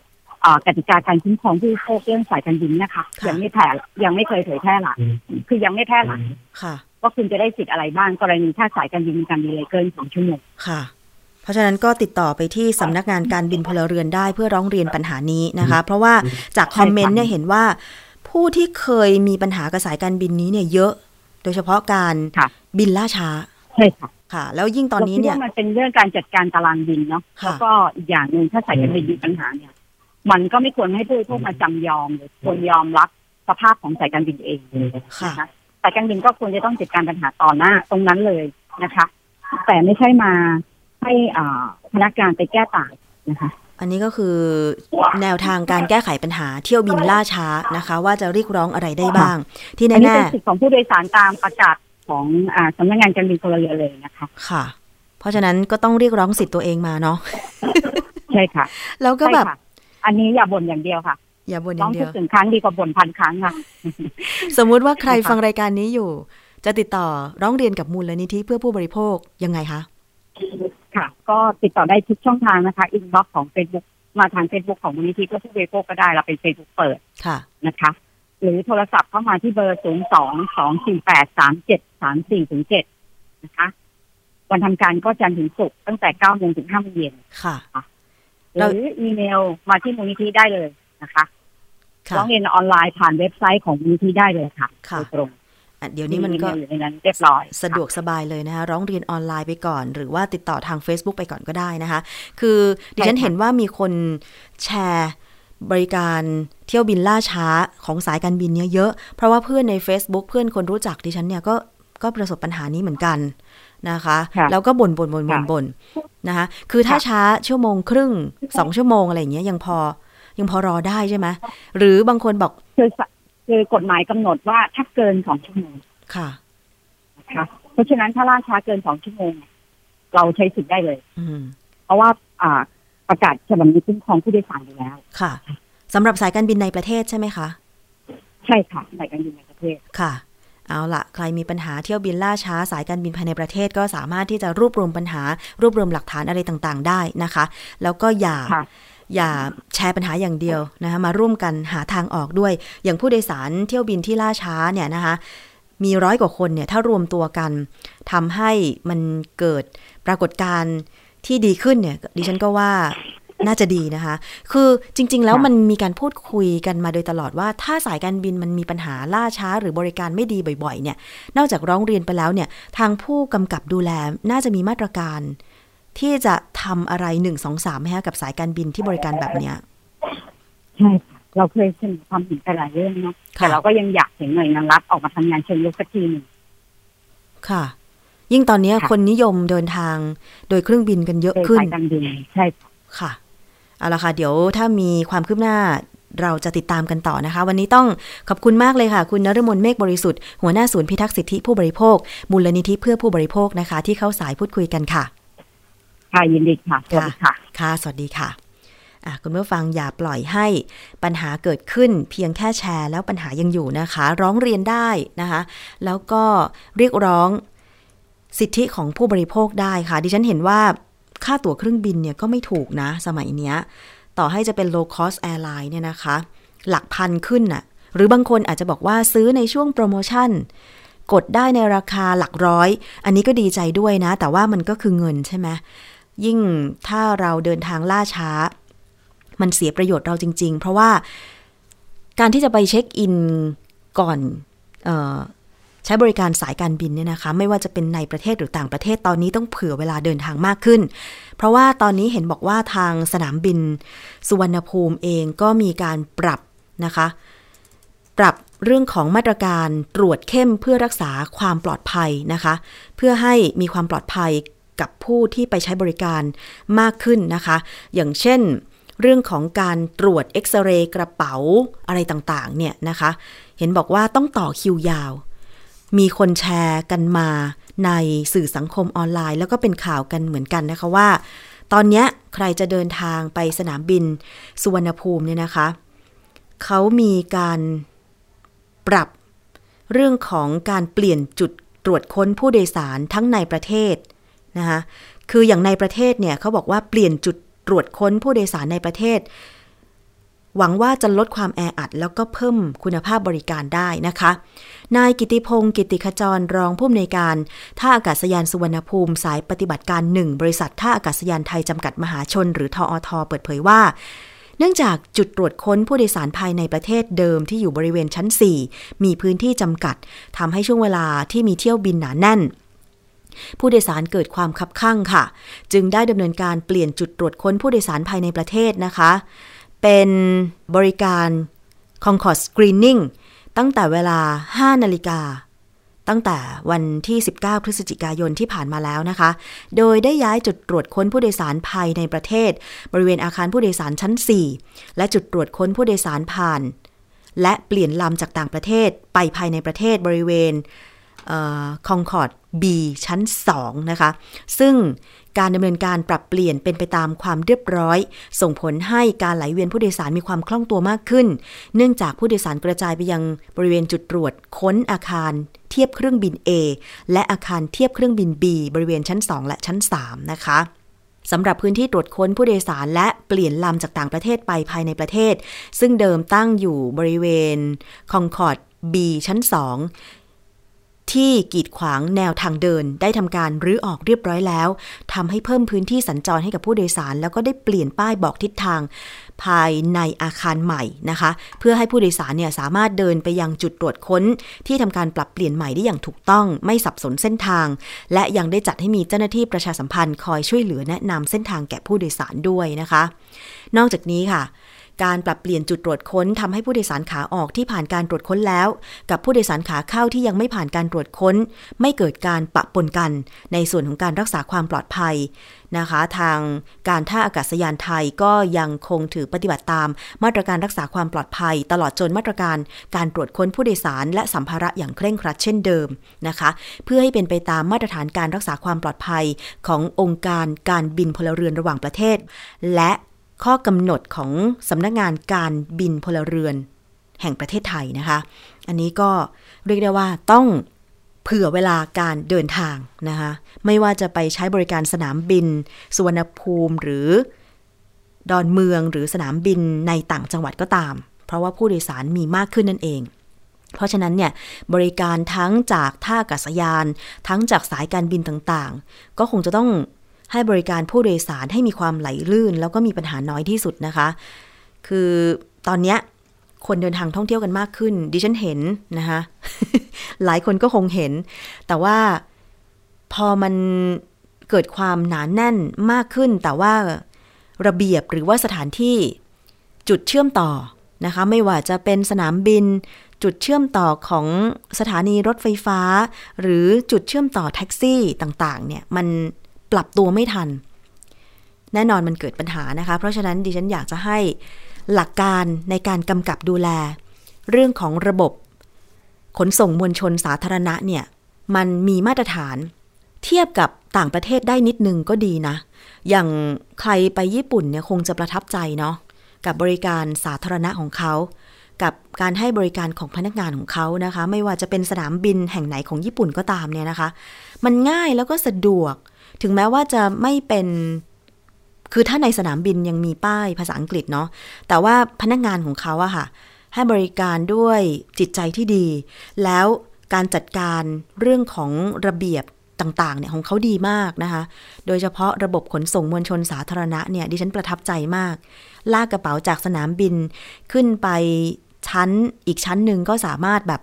เอ่อกติกาการคุ้มครองผู้บริโภคเรื่องสายการบินนะคะค่ะยังไม่แพร่ยังไม่เคยเผยแพร่หลักคือยังไม่แพร่หลักค่ะว่าคุณจะได้สิทธิ์อะไรบ้างกรณีถ้าสายการบินมีการดีเลยเกินสองชั่วโมงค่ะเพราะฉะนั้นก็ติดต่อไปที่สำนักงานการบินพลเรือนได้เพื่อร้องเรียนปัญหานี้นะคะ เพราะว่าจากคอมเมนต์เนี่ยเห็นว่า ผู้ที่เคยมีปัญหากับสายการบินนี้เนี่ยเยอะ โดยเฉพาะการค่ะบินล่าช้าใช่ค่ะค่ะ แล้วยิ่งตอนนี้เนี่ยราคิดว่ามันเป็นเรื่องการจัดการตารางบินเนาะค่ะแล้วก็อีกอย่างหนึ่งถ้าสายการบินมีปัญหาเนี่ย มันก็ไม่ควรให้ผู้บริโภคมาจำยอมหรือควรยอมรับสภาพของสายการบินเองค่ะนะคะสายการบินก็ควรจะต้องจัดการปัญหาต่อหน้าตรงนั้นเลยนะคะ แต่ไม่ใช่มาให้อ่าพนักงานไปแก้ต่างนะคะ อันนี้ก็คือแนวทางการแก้ไขปัญหาเที่ยวบินล่าช้านะคะ ว่าจะเรียกร้องอะไรได้บ้าง ที่อันนี้แน่เป็นสิทธิของผู้โดยสารตามประกาศของอ่าสำนักงานการบินพลเรือนเลยนะคะๆค่ะ เพราะฉะนั้นก็ต้องเรียกร้องสิทธิ์ตัวเองมาเนาะใช่ค่ะ แล้วก็แบบใช่ค่ะอันนี้อย่าบ่นอย่างเดียวค่ะ อย่าบ่นอต้อย่างเดีพูยดวถึงครั้งดีกว่าบ่นพันครั้งค่ะสมมุติว่าใครค่ะฟังรายการนี้อยู่ จะติดต่อร้องเรียนกับมูลนิธิเพื่อผู้บริโภคยังไงคะ ค่ะ ก็ติดต่อได้ทุกช่องทางนะคะ inbox ของ Facebook มาทาง Facebook ของมูลนิธิเพื่อผู้บริโภคก็ได้เราเป็น Facebook เปิดค่ะนะคะ หรือโทรศัพท์เข้ามาที่เบอร์0 2 2 4 8 3 7 3 4ถึง7นะคะ วันทำการก็จันทร์ถึงศุกร์ตั้งแต่9โมงถึง5โมงเย็นค่ะหรืออีเมลมาที่มูลนิธิได้เลยนะคะค่ะร้องเรียนออนไลน์ผ่านเว็บไซต์ของมูลนิธิได้เลยค่ะค่ะโดยตรงอะ เดี๋ยวนี้มันก็อยู่ในนั้นเรียบร้อยสะดวกสบายเลยนะคะร้องเรียนออนไลน์ไปก่อน หรือว่าติดต่อทาง Facebook ไปก่อนก็ได้นะคะ คือดิฉันเห็นว่ามีคนแชร์บริการเที่ยวบินล่าช้าของสายการบินเนี่ยเยอะ เพราะว่าเพื่อนใน Facebook เพื่อนคนรู้จักดิฉันเนี่ยก็ก็ประสบปัญหานี้เหมือนกันนะคะ แล้วก็บ่นบ่นบ่นบ่นบ่นนะคะ คือถ้าช้าชั่วโมงครึ่งสองชั่วโมงอะไรอย่างเงี้ยยังพอยังพอรอได้ใช่ไหมหรือบางคนบอก คือสคือกฎหมายกำหนดว่าถ้าเกินสองชั่วโมงค่ะนะคะเพราะฉะนั้นถ้าล่าช้าเกินสองชั่วโมง เราใช้สิทธิ์ได้เลย อืมเพราะว่าอ่าประกาศฉบับนี้คุ้มครองผู้โดยสารอยู่แล้ว ค่ะสำหรับสายการบินในประเทศใช่ไหมคะ ใช่ค่ะในการบินในประเทศค่ะเอาละใครมีปัญหาเที่ยวบินล่าช้าสายการบินภายในประเทศก็สามารถที่จะรวบรวมปัญหารวบรวมหลักฐานอะไรต่างๆ ได้นะคะ แล้วก็อย่าค่ะ อย่าแชร์ปัญหาอย่างเดียวนะคะมาร่วมกันหาทางออกด้วย อย่างผู้โดยสารเที่ยวบินที่ล่าช้าเนี่ยนะคะมีร้อยกว่าคนเนี่ยถ้ารวมตัวกันทำให้มันเกิดปรากฏการณ์ที่ดีขึ้นเนี่ยดิฉันก็ว่าน่าจะดีนะคะ คือจริง ๆ แล้วค่ะมันมีการพูดคุยกันมาโดยตลอดว่า ถ้าสายการบินมันมีปัญหาล่าช้าหรือบริการไม่ดีบ่อย ๆ เนี่ย นอกจากร้องเรียนไปแล้วเนี่ย ทางผู้กำกับดูแลน่าจะมีมาตรการ ที่จะทำอะไรหนึ่งสองสามไหมคะกับสายการบินที่บริการแบบเนี้ยใช่ค่ะเราเคยเสนอความเห็นไปหลายเรื่องเนาะค่ะแต่เราก็ยังอยากเห็นหน่วยงานรัฐออกมาทำงานเชิงลุกสักทีหนึ่งค่ะ ยิ่งตอนเนี้ยค่ะคนนิยมเดินทางโดยเครื่องบินกันเยอะโดยขึ้นสายการบินใช่ค่ะค่ะเอาละค่ะ เดี๋ยวถ้ามีความคืบหน้าเราจะติดตามกันต่อนะคะ วันนี้ต้องขอบคุณมากเลยค่ะ คุณนฤมลเมฆบริสุทธิ์หัวหน้าศูนย์พิทักษ์สิทธิผู้บริโภค มูลนิธิเพื่อผู้บริโภคนะคะ ที่เข้าสายพูดคุยกันค่ะ ค่ะยินดีค่ะสวัสดีค่ะ ค่ะ สวัสดีค่ะอะคุณผู้ฟังอย่าปล่อยให้ปัญหาเกิดขึ้นเพียงแค่แชร์แล้วปัญหายังอยู่นะคะ ร้องเรียนได้นะคะ แล้วก็เรียกร้องสิทธิของผู้บริโภคได้ค่ะ ดิฉันเห็นว่าค่าตั๋วเครื่องบินเนี่ยก็ไม่ถูกนะ สมัยเนี้ย ต่อให้จะเป็น low cost airline เนี่ยนะคะ หลักพันขึ้นน่ะ หรือบางคนอาจจะบอกว่าซื้อในช่วงโปรโมชั่น กดได้ในราคาหลักร้อย อันนี้ก็ดีใจด้วยนะ แต่ว่ามันก็คือเงินใช่ไหม ยิ่งถ้าเราเดินทางล่าช้า มันเสียประโยชน์เราจริง ๆ เพราะว่าการที่จะไปเช็คอินก่อนออใช้บริการสายการบินเนี่ยนะคะ ไม่ว่าจะเป็นในประเทศหรือต่างประเทศตอนนี้ต้องเผื่อเวลาเดินทางมากขึ้น เพราะว่าตอนนี้เห็นบอกว่าทางสนามบิน สุวรรณภูมิเองก็มีการปรับนะคะ ปรับเรื่องของมาตรการตรวจเข้มเพื่อรักษาความปลอดภัยนะคะ เพื่อให้มีความปลอดภัย กับผู้ที่ไปใช้บริการมากขึ้นนะคะ อย่างเช่น เรื่องของการตรวจเอ็กซเรย์กระเป๋าอะไรต่างๆเนี่ยนะคะ เห็นบอกว่าต้องต่อคิวยาว มีคนแชร์กันมาในสื่อสังคมออนไลน์ แล้วก็เป็นข่าวกันเหมือนกันนะคะว่า ตอนนี้ใครจะเดินทางไปสนามบินสุวรรณภูมิเนี่ยนะคะ เขามีการปรับเรื่องของการเปลี่ยนจุดตรวจค้นผู้โดยสารทั้งในประเทศ นะคะคืออย่างในประเทศเนี่ยเขาบอกว่าเปลี่ยนจุดตรวจค้นผู้โดยสารในประเทศ หวังว่าจะลดความแออัด แล้วก็เพิ่มคุณภาพบริการได้นะคะ นายกิติพงศ์กิติขจรรองผู้อำนวยการท่าอากาศยานสุวรรณภูมิสายปฏิบัติการหนึ่งบริษัทท่าอากาศยานไทยจำกัดมหาชน หรือทออทเปิดเผยว่าเนื่องจากจุดตรวจค้นผู้โดยสารภายในประเทศเดิมที่อยู่บริเวณชั้น 4 มีพื้นที่จำกัดทำให้ช่วงเวลาที่มีเที่ยวบินหนาแน่น ผู้โดยสารเกิดความคับข้างค่ะ จึงได้ดำเนินการเปลี่ยนจุดตรวจค้นผู้โดยสารภายในประเทศนะคะ เป็นบริการ Concord Screening ตั้งแต่เวลา 5 นาฬิกา ตั้งแต่วันที่ 19 พฤศจิกายนที่ผ่านมาแล้วนะคะ โดยได้ย้ายจุดตรวจค้นผู้โดยสารภายในประเทศ บริเวณอาคารผู้โดยสารชั้น 4 และจุดตรวจค้นผู้โดยสารผ่าน และเปลี่ยนลำจากต่างประเทศไปภายในประเทศบริเวณคองคอร์ด B ชั้น 2 นะคะ ซึ่งการดำเนินการปรับเปลี่ยนเป็นไปตามความเรียบร้อย ส่งผลให้การไหลเวียนผู้โดยสารมีความคล่องตัวมากขึ้น เนื่องจากผู้โดยสารกระจายไปยังบริเวณจุดตรวจค้นอาคารเทียบเครื่องบิน A และอาคารเทียบเครื่องบิน B บริเวณชั้น 2 และชั้น 3 นะคะสำหรับพื้นที่ตรวจค้นผู้โดยสารและเปลี่ยนลำจากต่างประเทศไปภายในประเทศ ซึ่งเดิมตั้งอยู่บริเวณคองคอร์ด B ชั้น 2 ที่กีดขวางแนวทางเดินได้ทำการรื้อออกเรียบร้อยแล้วทำให้เพิ่มพื้นที่สัญจรให้กับผู้โดยสาร แล้วก็ได้เปลี่ยนป้ายบอกทิศทาง ภายในอาคารใหม่นะคะ เพื่อให้ผู้โดยสารเนี่ยสามารถเดินไปยังจุดตรวจค้น ที่ทำการปรับเปลี่ยนใหม่ได้อย่างถูกต้อง ไม่สับสนเส้นทาง และยังได้จัดให้มีเจ้าหน้าที่ประชาสัมพันธ์คอยช่วยเหลือแนะนำเส้นทางแก่ผู้โดยสารด้วยนะคะ นอกจากนี้ค่ะ การปรับเปลี่ยนจุดตรวจค้นทำให้ผู้โดยสารขาออกที่ผ่านการตรวจค้นแล้ว กับผู้โดยสารขาเข้าที่ยังไม่ผ่านการตรวจค้น ไม่เกิดการปะปนกัน ในส่วนของการรักษาความปลอดภัยนะคะ ทางการท่าอากาศยานไทยก็ยังคงถือปฏิบัติตาม มาตรการรักษาความปลอดภัย ตลอดจนมาตรการการตรวจค้นผู้โดยสาร และสัมภาระอย่างเคร่งครัดเช่นเดิมนะคะ เพื่อให้เป็นไปตามมาตรฐานการรักษาความปลอดภัยขององค์การการบินพลเรือนระหว่างประเทศ และ ข้อกำหนดของสำนักงานการบินพลเรือน แห่งประเทศไทยนะคะ อันนี้ก็เรียกได้ว่าต้องเผื่อเวลาการเดินทางนะคะ ไม่ว่าจะไปใช้บริการสนามบิน สุวรรณภูมิหรือดอนเมืองหรือสนามบินในต่างจังหวัดก็ตาม เพราะว่าผู้โดยสารมีมากขึ้นนั่นเอง เพราะฉะนั้นเนี่ยบริการทั้งจากท่าอากาศยาน ทั้งจากสายการบินต่างๆ ก็คงจะต้อง ให้บริการผู้โดยสารให้มีความไหลลื่น แล้วก็มีปัญหาน้อยที่สุดนะคะ คือตอนเนี้ยคนเดินทางท่องเที่ยวกันมากขึ้น ดิฉันเห็นนะคะหลายคนก็คงเห็น แต่ว่าพอมันเกิดความหนานแน่นมากขึ้น แต่ว่าระเบียบหรือว่าสถานที่จุดเชื่อมต่อนะคะ ไม่ว่าจะเป็นสนามบิน จุดเชื่อมต่อของสถานีรถไฟฟ้า หรือจุดเชื่อมต่อแท็กซี่ต่างๆ เนี่ยมัน ปรับตัวไม่ทัน แน่นอนมันเกิดปัญหานะคะ เพราะฉะนั้นดิฉันอยากจะให้หลักการในการกำกับดูแล เรื่องของระบบ ขนส่งมวลชนสาธารณะเนี่ย มันมีมาตรฐาน เทียบกับต่างประเทศได้นิดนึงก็ดีนะ อย่างใครไปญี่ปุ่นเนี่ยคงจะประทับใจเนาะกับบริการสาธารณะของเขา กับการให้บริการของพนักงานของเขานะคะ ไม่ว่าจะเป็นสนามบินแห่งไหนของญี่ปุ่นก็ตามเนี่ยนะคะ มันง่ายแล้วก็สะดวก ถึงแม้ว่าจะไม่เป็น คือถ้าในสนามบินยังมีป้ายภาษาอังกฤษเนาะ แต่ว่าพนักงานของเขาอะค่ะ ให้บริการด้วยจิตใจที่ดี แล้วการจัดการเรื่องของระเบียบต่างๆเนี่ยของเขาดีมากนะคะ โดยเฉพาะระบบขนส่งมวลชนสาธารณะเนี่ยดิฉันประทับใจมาก ลากกระเป๋าจากสนามบินขึ้นไปชั้นอีกชั้นหนึ่งก็สามารถแบบ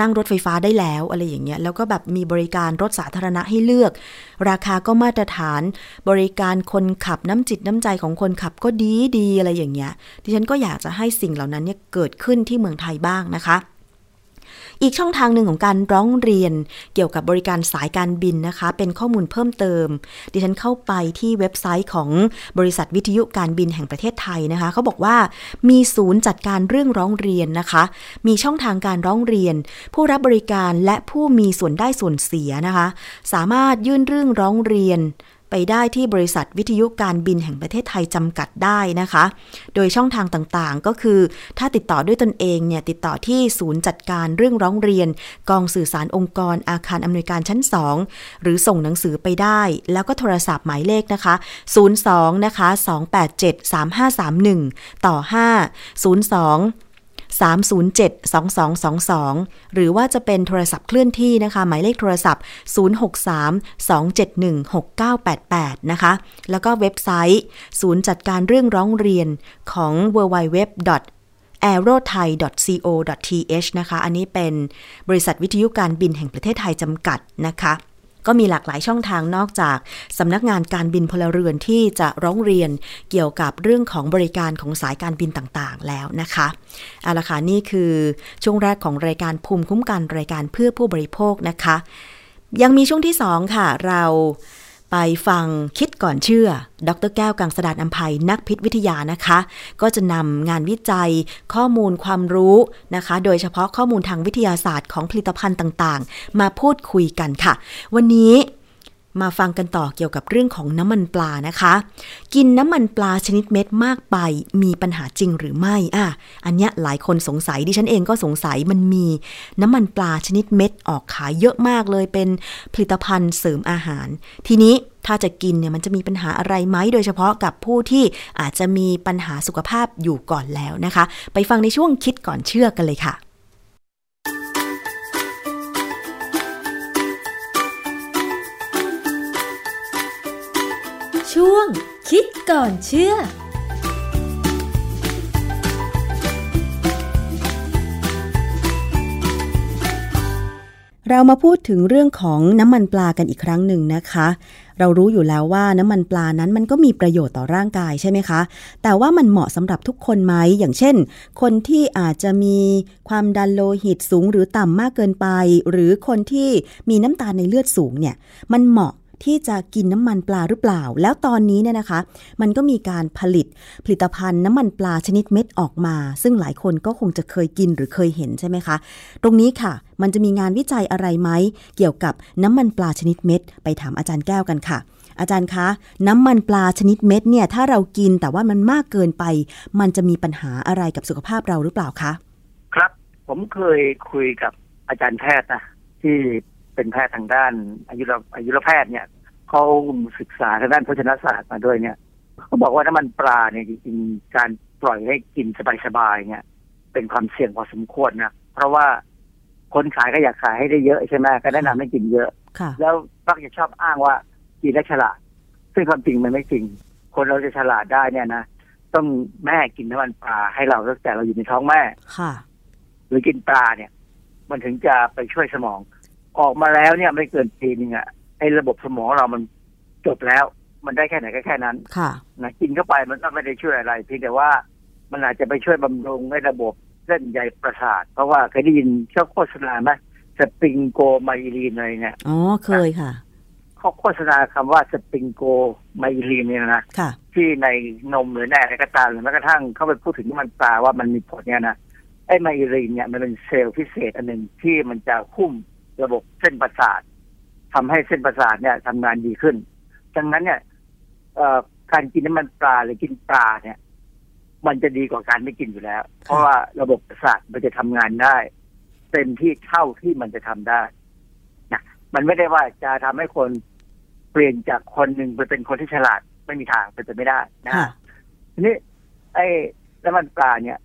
นั่งรถไฟฟ้าได้แล้วอะไรอย่างเงี้ยแล้วก็แบบมีบริการรถสาธารณะให้เลือก ราคาก็มาตรฐาน บริการคนขับน้ำจิตน้ำใจของคนขับก็ดีดีอะไรอย่างเงี้ยดิฉันก็อยากจะให้สิ่งเหล่านั้นเนี่ยเกิดขึ้นที่เมืองไทยบ้างนะคะ อีกช่องทางหนึ่งของการร้องเรียนเกี่ยวกับบริการสายการบินนะคะ เป็นข้อมูลเพิ่มเติม ดิฉันเข้าไปที่เว็บไซต์ของบริษัทวิทยุการบินแห่งประเทศไทยนะคะเขาบอกว่ามีศูนย์จัดการเรื่องร้องเรียนนะคะ มีช่องทางการร้องเรียน ผู้รับบริการและผู้มีส่วนได้ส่วนเสียนะคะ สามารถยื่นเรื่องร้องเรียน ไปได้ที่บริษัทวิทยุการบินแห่งประเทศไทยจำกัดได้นะคะ โดยช่องทางต่างๆ ก็คือ ถ้าติดต่อด้วยตนเองเนี่ยติดต่อที่ศูนย์จัดการเรื่องร้องเรียน กองสื่อสารองค์กรอาคารอำนวยการชั้น 2 หรือส่งหนังสือไปได้ แล้วก็โทรศัพท์หมายเลขนะคะ 02 นะคะ 287 3531 ต่อ 5 02 307-2222 หรือว่าจะเป็นโทรศัพท์เคลื่อนที่นะคะ หมายเลขโทรศัพท์ 063-271-6988 นะคะ แล้วก็เว็บไซต์ ศูนย์จัดการเรื่องร้องเรียนของ www aerothai.co.th นะคะ อันนี้เป็นบริษัทวิทยุการบินแห่งประเทศไทยจำกัดนะคะ ก็มีหลากหลายช่องทางนอกจากสำนักงานการบินพลเรือนที่จะร้องเรียนเกี่ยวกับเรื่องของบริการของสายการบินต่างๆ แล้วนะคะเอาละค่ะนี่คือช่วงแรกของรายการภูมิคุ้มกันรายการเพื่อผู้บริโภคนะคะ ยังมีช่วงที่ 2 ค่ะเรา ไปฟังคิดก่อนเชื่อ ดรแก้วกังสดานอัมภัยนักพิษวิทยานะคะ ก็จะนำงานวิจัย ข้อมูลความรู้นะคะ โดยเฉพาะข้อมูลทางวิทยาศาสตร์ของผลิตภัณฑ์ต่างๆ มาพูดคุยกันค่ะ วันนี้ มาฟังกันต่อเกี่ยวกับเรื่องของน้ำมันปลานะคะ กินน้ำมันปลาชนิดเม็ดมากไปมีปัญหาจริงหรือไม่อะอันเนี้ยหลายคนสงสัยดิฉันเองก็สงสัยมันมีน้ำมันปลาชนิดเม็ดออกขายเยอะมากเลยเป็นผลิตภัณฑ์เสริมอาหาร ทีนี้ถ้าจะกินเนี่ยมันจะมีปัญหาอะไรไหมโดยเฉพาะกับผู้ที่อาจจะมีปัญหาสุขภาพอยู่ก่อนแล้วนะคะ ไปฟังในช่วงคิดก่อนเชื่อกันเลยค่ะ ช่วง คิดก่อนเชื่อเรามาพูดถึงเรื่องของน้ำมันปลากันอีกครั้งหนึ่งนะคะ เรารู้อยู่แล้วว่าน้ำมันปลานั้นมันก็มีประโยชน์ต่อร่างกายใช่ไหมคะ แต่ว่ามันเหมาะสำหรับทุกคนไหม อย่างเช่น คนที่อาจจะมีความดันโลหิตสูงหรือต่ำมากเกินไป หรือคนที่มีน้ำตาลในเลือดสูงเนี่ย มันเหมาะ ที่จะกินน้ำมันปลาหรือเปล่า แล้วตอนนี้เนี่ยนะคะ มันก็มีการผลิตผลิตภัณฑ์น้ำมันปลาชนิดเม็ดออกมา ซึ่งหลายคนก็คงจะเคยกินหรือเคยเห็นใช่ไหมคะ ตรงนี้ค่ะ มันจะมีงานวิจัยอะไรไหมเกี่ยวกับน้ำมันปลาชนิดเม็ด ไปถามอาจารย์แก้วกันค่ะอาจารย์คะ น้ำมันปลาชนิดเม็ดเนี่ย ถ้าเรากินแต่ว่ามันมากเกินไป มันจะมีปัญหาอะไรกับสุขภาพเราหรือเปล่าคะ ครับ ผมเคยคุยกับอาจารย์แพทย์นะที่ เป็นแพทย์ทางด้าน อายุรอายุรแพทย์เนี่ยเขาศึกษาทางด้านโภชนาศาสตร์มาด้วยเนี่ยเขาบอกว่าน้ำมันปลาเนี่ยจริงๆการปล่อยให้กินสบายๆเนี่ย เป็นความเสี่ยงพอสมควรนะเพราะว่าคนขายก็อยากขายให้ได้เยอะใช่ไหมก็แนะนำให้กินเยอะค่ะแล้วมักจะชอบอ้างว่ากินแล้วฉลาด ซึ่งความจริงมันไม่จริง คนเราจะฉลาดได้เนี่ยนะต้องแม่กินน้ำมันปลาให้เราตั้งแต่เราอยู่ในท้องแม่ ค่ะ หรือกินปลาเนี่ย มันถึงจะไปช่วยสมอง ออกมาแล้วเนี่ยไม่เกินปีนึงอะไอ้ระบบสมองเรามันจบแล้ว มันได้แค่ไหนก็แค่นั้นค่ะนะกินเข้าไปมันก็ไม่ได้ช่วยอะไรเพียงแต่ว่ามันอาจจะไปช่วยบำรุงให้ระบบเส้นใยประสาท เพราะว่าเคยได้ยินเช่าโฆษณาไหมสปริงโกไมลีนอะไรเนี่ยอ๋อเคยค่ะเขาโฆษณาคำว่าสปริงโกไมลีนเนี่ยนะค่ะที่ในนมหรือในอะไรก็ตามหรือแม้กระทั่งเขาไปพูดถึงน้ำมันปลาว่ามันมีผลเนี่ยนะไอ้ไมลีนเนี่ยมันเป็นเซลล์พิเศษอันหนึ่งที่มันจะคุ้ม ระบบเส้นประสาททำให้เส้นประสาทเนี่ยทำงานดีขึ้นดังนั้นเนี่ยเอ่อการกินน้ำมันปลาหรือกินปลาเนี่ย มันจะดีกว่าการไม่กินอยู่แล้ว เพราะว่าระบบประสาทมันจะทำงานได้เต็มที่เท่าที่มันจะทำได้นะมันไม่ได้ว่าจะทำให้คนเปลี่ยนจากคนหนึ่งไปเป็นคนที่ฉลาดไม่มีทางเป็นไปไม่ได้นะค่ะทีนี้ ไอ้น้ำมันปลาเนี่ย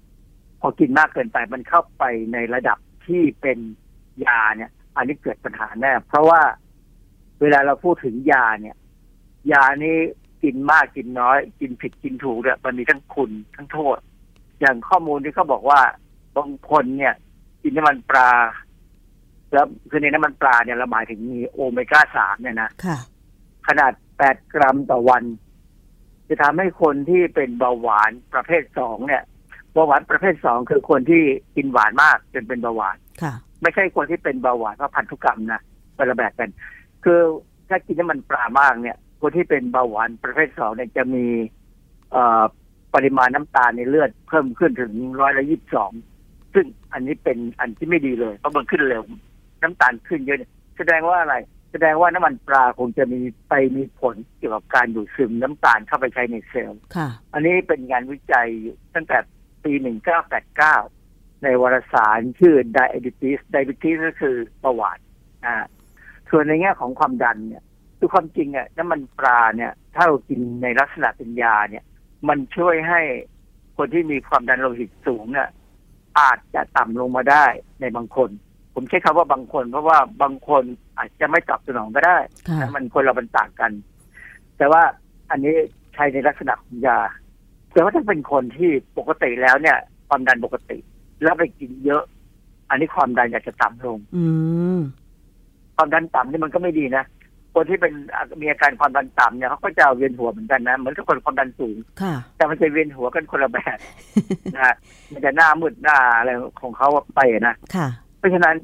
พอกินมากเกินไปมันเข้าไปในระดับที่เป็นยาเนี่ย อันนี้เกิดปัญหาแน่ เพราะว่าเวลาเราพูดถึงยาเนี่ย ยานี้กินมากกินน้อย กินผิดกินถูกเนี่ยมันมีทั้งคุณทั้งโทษ อย่างข้อมูลที่เขาบอกว่าบางคนเนี่ย กินน้ำมันปลาแล้วคือในน้ำมันปลาเนี่ยเราหมายถึงมีโอเมก้าสามเนี่ยนะค่ะขนาด8กรัมต่อวัน จะทำให้คนที่เป็นเบาหวานประเภทสองเนี่ยเบาหวานประเภทสองคือคนที่กินหวานมากจนเป็นเบาหวานค่ะ ไม่ใช่คนที่เป็นเบาหวานเพราะพันธุกรรมนะคนละแบบกัน คือถ้ากินน้ำมันปลามากเนี่ย คนที่เป็นเบาหวานประเภทสองเนี่ยจะมีเอ่อปริมาณน้ำตาลในเลือดเพิ่มขึ้นถึงร้อยละยี่สิบสองซึ่งอันนี้เป็นอันที่ไม่ดีเลยเพราะมันขึ้นเร็ว น้ำตาลขึ้นเยอะเนี่ยแสดงว่าอะไร แสดงว่าน้ำมันปลาคงจะมีไปมีผลเกี่ยวกับการดูดซึมน้ำตาลเข้าไปใช้ในเซลล์ค่ะอันนี้เป็นงานวิจัยอยู่ตั้งแต่ปี1989 ในวารสารชื่อ Diabetes Diabetes ก็คือเบาหวานอ่าส่วนในแง่ของความดันเนี่ยคือความจริงอะน้ำมันปลาเนี่ย ถ้าเรากินในลักษณะเป็นยาเนี่ย มันช่วยให้คนที่มีความดันโลหิตสูงเนี่ยอาจจะต่ำลงมาได้ในบางคน ผมใช้คำว่าบางคน เพราะว่าบางคนอาจจะไม่ตอบสนองก็ได้ค่ะนะมันคนเรามันต่างกัน แต่ว่าอันนี้ใช้ในลักษณะของยาแต่ว่าถ้าเป็นคนที่ปกติแล้วเนี่ย ความดันปกติ แล้วไปกินเยอะ อันนี้ความดันอยากจะต่ำลง อืมความดันต่ำนี่มันก็ไม่ดีนะคนที่เป็นมีอาการความดันต่ำเนี่ยเขาก็จะเวียนหัวเหมือนกันนะเหมือนกับคนความดันสูงค่ะแต่มันจะเวียนหัวกันคนละแบบนะฮะมันจะหน้ามืดหน้าอะไรของเขาไปนะค่ะเพราะฉะนั้น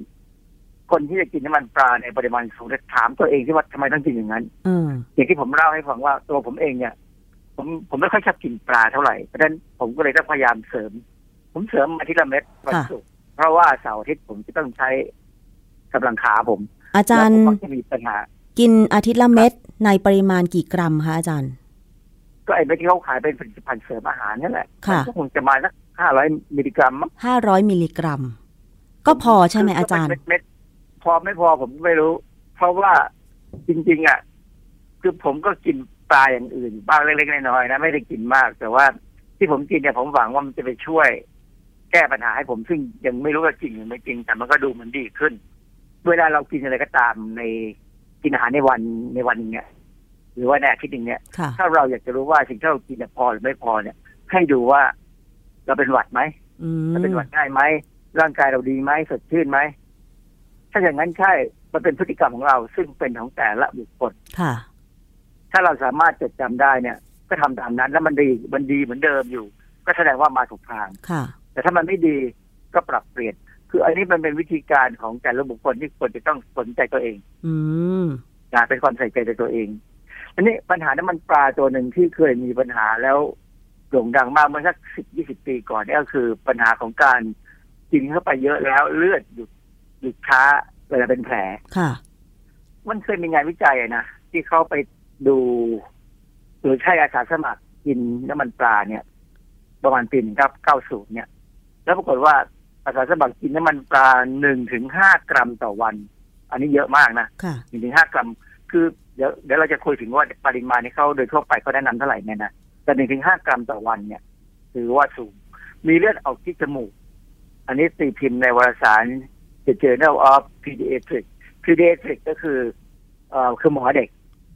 คนที่จะกินน้ำมันปลาในปริมาณสูงเนี่ยถามตัวเองที่ว่าทำไมต้องกินอย่างนั้นอืมอย่างที่ผมเล่าให้ฟังว่าตัวผมเองเนี่ย ผมผมไม่ค่อยชอบกินปลาเท่าไหร่เพราะฉะนั้นผมก็เลยต้องพยายามเสริม ผมเสริมอาทิตย์ละเม็ดวันค่ะศุกร์เพราะว่าเสาร์อาทิตย์ผมจะต้องใช้กำลังขาผม อาจารย์แล้วผมก็จะมีปัญหา กินอาทิตย์ละเม็ดในปริมาณกี่กรัมคะอาจารย์ ก็ไอ้เม็ดที่เขาขายเป็นผลิตภัณฑ์เสริมอาหารนั่นแหละค่ะมันก็คงจะมาสักห้าร้อยมิลลิกรัมมั้งห้าร้อยมิลลิกรัม ก็พอใช่ไหมอาจารย์เม็ดเม็ดพอไม่พอผมไม่รู้ เพราะว่าจริง ๆ อะ คือผมก็กินปลาอย่างอื่นบ้างเล็กๆน้อยๆนะไม่ได้กินมาก แต่ว่าที่ผมกินเนี่ยผมหวังว่ามันจะไปช่วย แก้ปัญหาให้ผมซึ่งยังไม่รู้ว่าจริงหรือไม่จริง แต่มันก็ดูเหมันดีขึ้น เวลาเรากินอะไรก็ตามในกินอาหารในวันในวันหนึงเนี่ยหรือว่าในอาทิตย์หนึ่งเนี่ยค่ะถ้าเราอยากจะรู้ว่าสิ่งที่เรากินเนี่ยพอหรือไม่พอเนี่ย ให้ดูว่าเราเป็นหวัดไหมอืมเราเป็นหวัดง่ายไหมร่างกายเราดีไหมสดชื่นไหมถ้าอย่างนั้นใช่ มันเป็นพฤติกรรมของเรา ซึ่งเป็นของแต่ละบุคคลค่ะ ถ้าเราสามารถจดจำได้เนี่ย ก็ทำตามนั้น แล้วมันดีมันดีเหมือนเดิมอยู่ ก็แสดงว่ามาถูกทางค่ะ แต่ถ้ามันไม่ดีก็ปรับเปลี่ยน คืออันนี้มันเป็นวิธีการของแต่ละบุคคลที่ควรจะต้องสนใจตัวเอง อืมนะเป็นความใส่ใจในตัวเอง อันนี้ปัญหาน้ำมันปลาตัวหนึ่งที่เคยมีปัญหาแล้วโด่งดังมากเมื่อสักสิบยี่สิบปีก่อนเนี่ยก็คือปัญหาของการกินเข้าไปเยอะแล้วเลือดหยุดหยุดช้าเวลาเป็นแผลค่ะ มันเคยมีงานวิจัยอะนะที่เขาไปดูหรือใช้อาสาสมัครกินน้ำมันปลาเนี่ย ประมาณปีหนึ่งครับเก้าศูนย์เนี่ย แล้วปรากฏว่าอาสาสมัครกินน้ำมันปลาหนึ่งถึงห้ากรัมต่อวัน อันนี้เยอะมากนะค่ะหนึ่งถึงห้ากรัม คือเดี๋ยวเดี๋ยวเราจะคุยถึงว่าปริมาณที่เขาโดยทั่วไปเขาแนะนำเท่าไหร่เนี่ยนะแต่หนึ่งถึงห้ากรัมต่อวันเนี่ยถือว่าสูง มีเลือดออกที่จมูก อันนี้ตีพิมพ์ในวารสาร The Journal of Pediatrics Pediatrics ก็คือเอ่อคือหมอเด็ก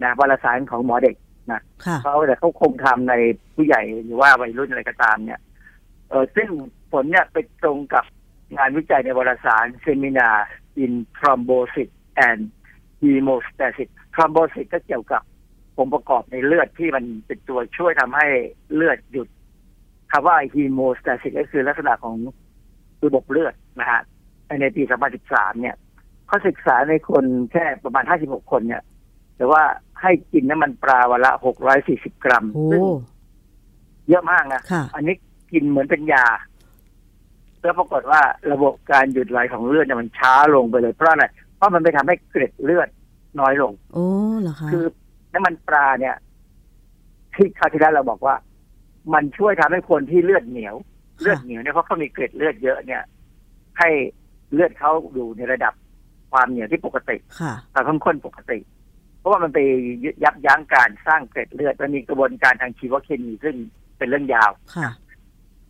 นะวารสารของหมอเด็กนะค่ะเขาแต่เขาคงทำในผู้ใหญ่หรือว่าวัยรุ่นอะไรก็ตามเนี่ยเออซึ่ง ผลเนี่ยไปตรงกับงานวิจัยในวารสาร Seminar in Thrombosis and Hemostasis Thrombosis ก็เกี่ยวกับองค์ประกอบในเลือดที่มันเป็นตัวช่วยทำให้เลือดหยุดคำว่า Hemostasis ก็คือลักษณะของระบบเลือดนะฮะในปี 2013 เนี่ยเขาศึกษาในคนแค่ประมาณ 56 คนเนี่ย แต่ว่าให้กินน้ำมันปลาวันละ 640 กรัมโอ้ซึ่งเยอะมากนะค่ะอันนี้กินเหมือนเป็นยา แล้วปรากฏว่าระบบการหยุดไหลของเลือดเนี่ยมันช้าลงไปเลยเพราะอะไรเพราะมันไปทำให้เกล็ดเลือดน้อยลงโอ้เหรอคะคือน้ำมันปลาเนี่ย ที่คราวที่แล้วเราบอกว่า มันช่วยทำให้คนที่เลือดเหนียว เลือดเหนียวเนี่ยเพราะเขามีเกล็ดเลือดเยอะเนี่ย ให้เลือดเขาอยู่ในระดับความเหนียวที่ปกติค่ะความเข้มข้นปกติ เพราะว่ามันไปยับยั้งการสร้างเกล็ดเลือดมันมีกระบวนการทางชีวเคมีซึ่งเป็นเรื่องยาวค่ะ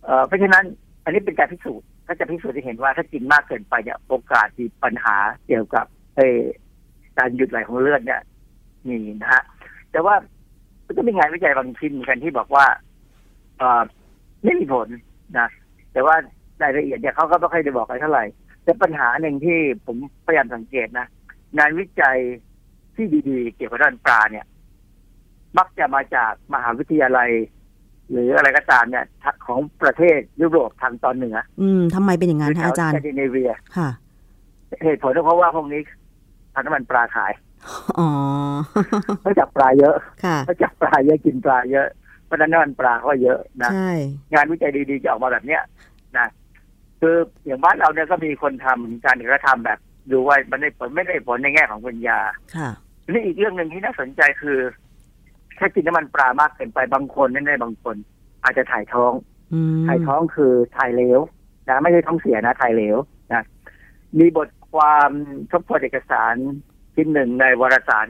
เอ่อเพราะฉะนั้น อันนี้เป็นการพิสูจน์ถ้าจะพิสูจน์ที่เห็นว่าถ้ากินมากเกินไปเนี่ยโอกาสมีปัญหาเกี่ยวกับเอการหยุดไหลของเลือดเนี่ยมีนะฮะแต่ว่าก็มีงานวิจัยบางชิ้นเหมือนกันที่บอกว่าเอไม่มีผลนะแต่ว่ารายละเอียดเนี่ยเขาก็ไม่ค่อยได้บอกอะไรเท่าไหร่ แต่ปัญหาหนึ่งที่ผมพยายามสังเกตนะงานวิจัยที่ดีๆ เกี่ยวกับด้านปลาเนี่ย มักจะมาจากมหาวิทยาลัย หรืออะไรก็ตามเนี่ยทะของประเทศยุโรปทางตอนเหนือ อืมทำไมเป็นอย่างหนั้นรือคะแถวอาจารสย์แกนดิเนเวียค่ะ เหตุผลก็เพราะว่าพวกนี้ทานน้ำมันปลาขายอ๋อเขาจับปลาเยอะค่ะเขาจับปลาเยอะกินปลาเยอะเพราะฉะนั้นน้ำมันปลาก็เยอะนะใช่งานวิจัยดีๆจะออกมาแบบเนี้ยนะคืออย่างบ้านเราเนี่ยก็มีคนทำการกระทำแบบดูว่ามันได้ผลไม่ได้ผลในแง่ของปัญญาค่ะทีนี่อีกเรื่องหนึ่งที่น่าสนใจคือ ถ้ากินน้ำมันปลามากเกินไปบางคนแน่ๆบางคน อาจจะถ่ายท้องอืมถ่ายท้องคือถ่ายเหลวนะไม่ใช่ท้องเสียนะถ่ายเหลวนะมีบทความทบทวนเอกสารชิ้นหนึ่งในวารสาร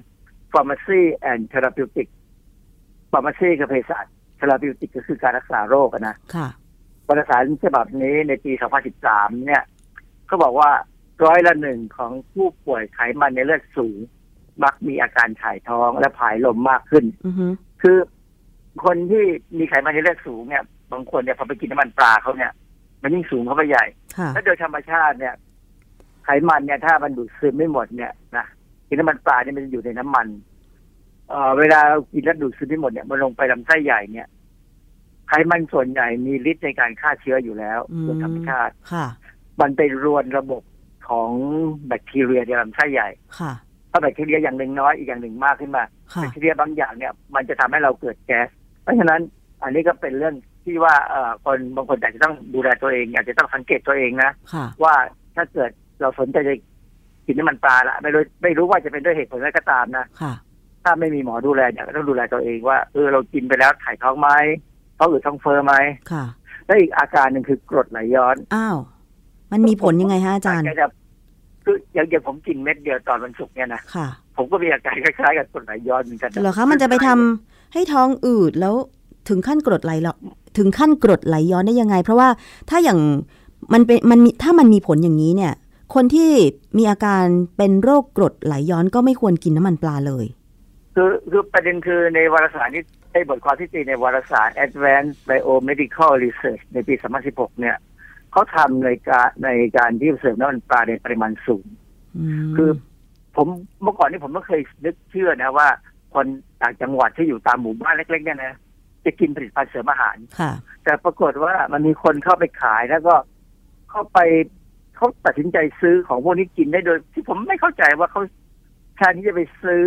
Pharmacy and Therapeutic Pharmacy คือเภสัช Therapeutic ก็คือการรักษาโรคอะนะค่ะวารสารฉบับนี้ในปี 2013 เนี่ยเขาบอกว่าร้อยละหนึ่งของผู้ป่วยไขมันในเลือดสูง มักมีอาการถ่ายท้องและผายลมมากขึ้นอือฮึคือคนที่มีไขมันในเลือดสูงเนี่ยบางคนเนี่ยพอไปกินน้ำมันปลาเขาเนี่ย มันยิ่งสูงเข้าไปใหญ่ค่ะและโดยธรรมชาติเนี่ย ไขมันเนี่ย ถ้ามันดูดซึมไม่หมดเนี่ยนะกินน้ำมันปลาเนี่ยมันจะอยู่ในน้ำมันเอ่อเวลาเรากินแล้วดูดซึมไม่หมดเนี่ยมันลงไปลำไส้ใหญ่เนี่ยไขมันส่วนใหญ่มีฤทธิ์ในการฆ่าเชื้ออยู่แล้วอืมโดยธรรมชาติค่ะ มันไปรวนระบบของแบคทีเรียในลำไส้ใหญ่ค่ะ ถ้าแบคทีเรียอย่างหนึ่งน้อยอีกอย่างหนึ่งมากขึ้นมาค่ะแบคทีเรียบางอย่างเนี่ยมันจะทำให้เราเกิดแก๊ส เพราะฉะนั้นอันนี้ก็เป็นเรื่องที่ว่าเอ่อคนบางคนอาจจะต้องดูแลตัวเองอาจจะต้องสังเกตตัวเองนะค่ะว่าถ้าเกิดเราสนใจจะกินน้ำมันปลาละไม่รู้ไม่รู้ว่าจะเป็นด้วยเหตุผลอะไรก็ตามนะค่ะถ้าไม่มีหมอดูแลเนี่ยก็ต้องดูแลตัวเองว่าเออเรากินไปแล้วถ่ายท้องไหมท้องอืดท้องเฟ้อไหมค่ะและอีกอาการหนึ่งคือกรดไหลย้อนอ้าวมันมีผลยังไงฮะอาจารย์แกจะ คืออย่างอย่างผมกินเม็ดเดียวตอนวันศุกร์เนี่ยนะค่ะ ผมก็มีอาการคล้ายๆกับกรดไหลย้อนเหมือนกันเหรอคะมันจะไปทำให้ท้องอืดแล้วถึงขั้นกรดไหลหรอถึงขั้นกรดไหลย้อนได้ยังไง เพราะว่าถ้าอย่างมันเป็นมันมีถ้ามันมีผลอย่างนี้เนี่ย คนที่มีอาการเป็นโรคกรดไหลย้อนก็ไม่ควรกินน้ำมันปลาเลย คือคือประเด็นคือในวารสารนี้ในบทความที่ตีในวารสาร Advanced Biomedical Research ในปี 2016 เนี่ย เขาทำในการในการที่เสริมน้ำมันปลาในปริมาณสูงคือผมเมื่อก่อนนี้ผมไม่เคยนึกเชื่อนะว่า คนต่างจังหวัดที่อยู่ตามหมู่บ้านเล็กๆเนี่ยนะจะกินผลิตภัณฑ์เสริมอาหารค่ะแต่ปรากฏว่ามันมีคนเข้าไปขายแล้วก็เข้าไปเขาตัดสินใจซื้อของพวกนี้กินได้โดย ที่ผมไม่เข้าใจว่าเขาแทนที่จะไปซื้อ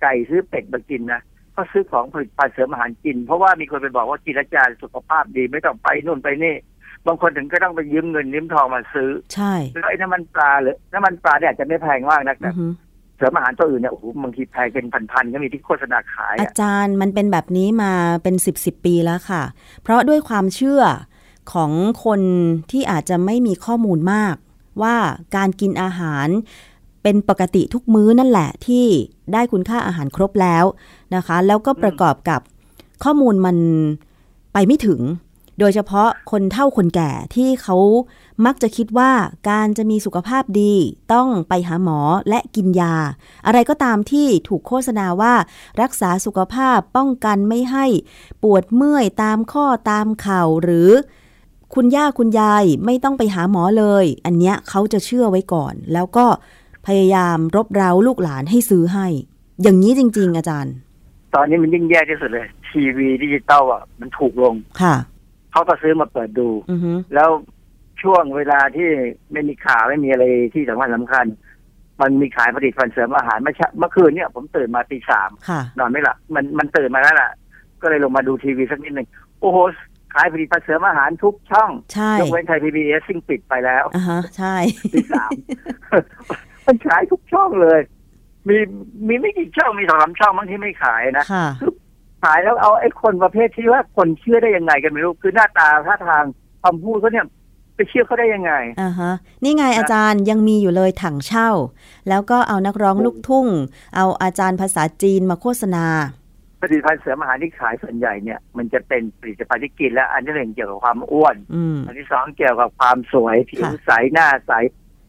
ไก่ซื้อเป็ดมากินนะเขาซื้อของผลิตภัณฑ์เสริมอาหารกิน เพราะว่ามีคนไปบอกว่ากินแล้วจะสุขภาพดีไม่ต้องไปนู่นไปนี่ บางคนถึงก็ต้องไปยืมเงินยืมทองมาซื้อ ใช่แล้วไอ้น้ำมันปลาหรือน้ำมันปลาเนี่ยอาจจะไม่แพงมากนะแต่อือฮึเสริมอาหารตัวอื่นเนี่ยโอ้โหบางทีแพงเป็นพันๆก็มีที่โฆษณาขาย อาอะจารย์มันเป็นแบบนี้มาเป็น10บสปีแล้วค่ะ เพราะด้วยความเชื่อของคนที่อาจจะไม่มีข้อมูลมาก ว่าการกินอาหารเป็นปกติทุกมื้อนั่นแหละที่ได้คุณค่าอาหารครบแล้วนะคะ แล้วก็ประกอบกับข้อมูลมันไปไม่ถึง โดยเฉพาะคนเฒ่าคนแก่ที่เขามักจะคิดว่าการจะมีสุขภาพดี ต้องไปหาหมอและกินยา อะไรก็ตามที่ถูกโฆษณาว่า รักษาสุขภาพป้องกันไม่ให้ ปวดเมื่อยตามข้อตามเข่าหรือ คุณย่าคุณยายไม่ต้องไปหาหมอเลย อันเนี้ยเขาจะเชื่อไว้ก่อน แล้วก็พยายามรบเร้าลูกหลานให้ซื้อให้ อย่างนี้จริง ๆ อาจารย์ ตอนนี้มันยิ่งแย่ที่สุดเลย ทีวีดิจิตอลอะมันถูกลงค่ะ เขาก็ซื้อมาเปิดดู อือฮึแล้วช่วงเวลาที่ไม่มีข่าวไม่มีอะไรที่สำคัญสำคัญ มันมีขายผลิตภัณฑ์เสริมอาหารเมื่อเช้าเมื่อคืนเนี่ยผมตื่นมาตีสามค่ะ นอนไม่หลับมันมันตื่นมาแล้วล่ะ ก็เลยลงมาดูทีวีสักนิดหนึ่งโอ้โหขายผลิตภัณฑ์เสริมอาหารทุกช่องใช่ยกเว้นไทยพีบีเอสซึ่งปิดไปแล้วอ่าฮะใช่ ตีสาม มันขายทุกช่องเลย มีมีไม่กี่ช่องมีสองสามช่องบางที่ไม่ขายนะ ค่ะ ขายแล้วเอาไอ้คนประเภทที่ว่าคนเชื่อได้ยังไงกันไม่รู้คือหน้าตาท่าทางคำพูดเขาเนี่ยไปเชื่อเขาได้ยังไงอ่าฮะนี่ไงอาจารย์ยังมีอยู่เลยถังเช่า แล้วก็เอานักร้องลูกทุ่ง เอาอาจารย์ภาษาจีนมาโฆษณาผลิตภัณฑ์เสริมอาหารที่ขายส่วนใหญ่เนี่ยมันจะเป็นผลิตภัณฑ์ที่กินแล้วอันที่หนึ่งเกี่ยวกับความอ้วนอืมอันที่สองเกี่ยวกับความสวยผิวค่ะใสหน้าใส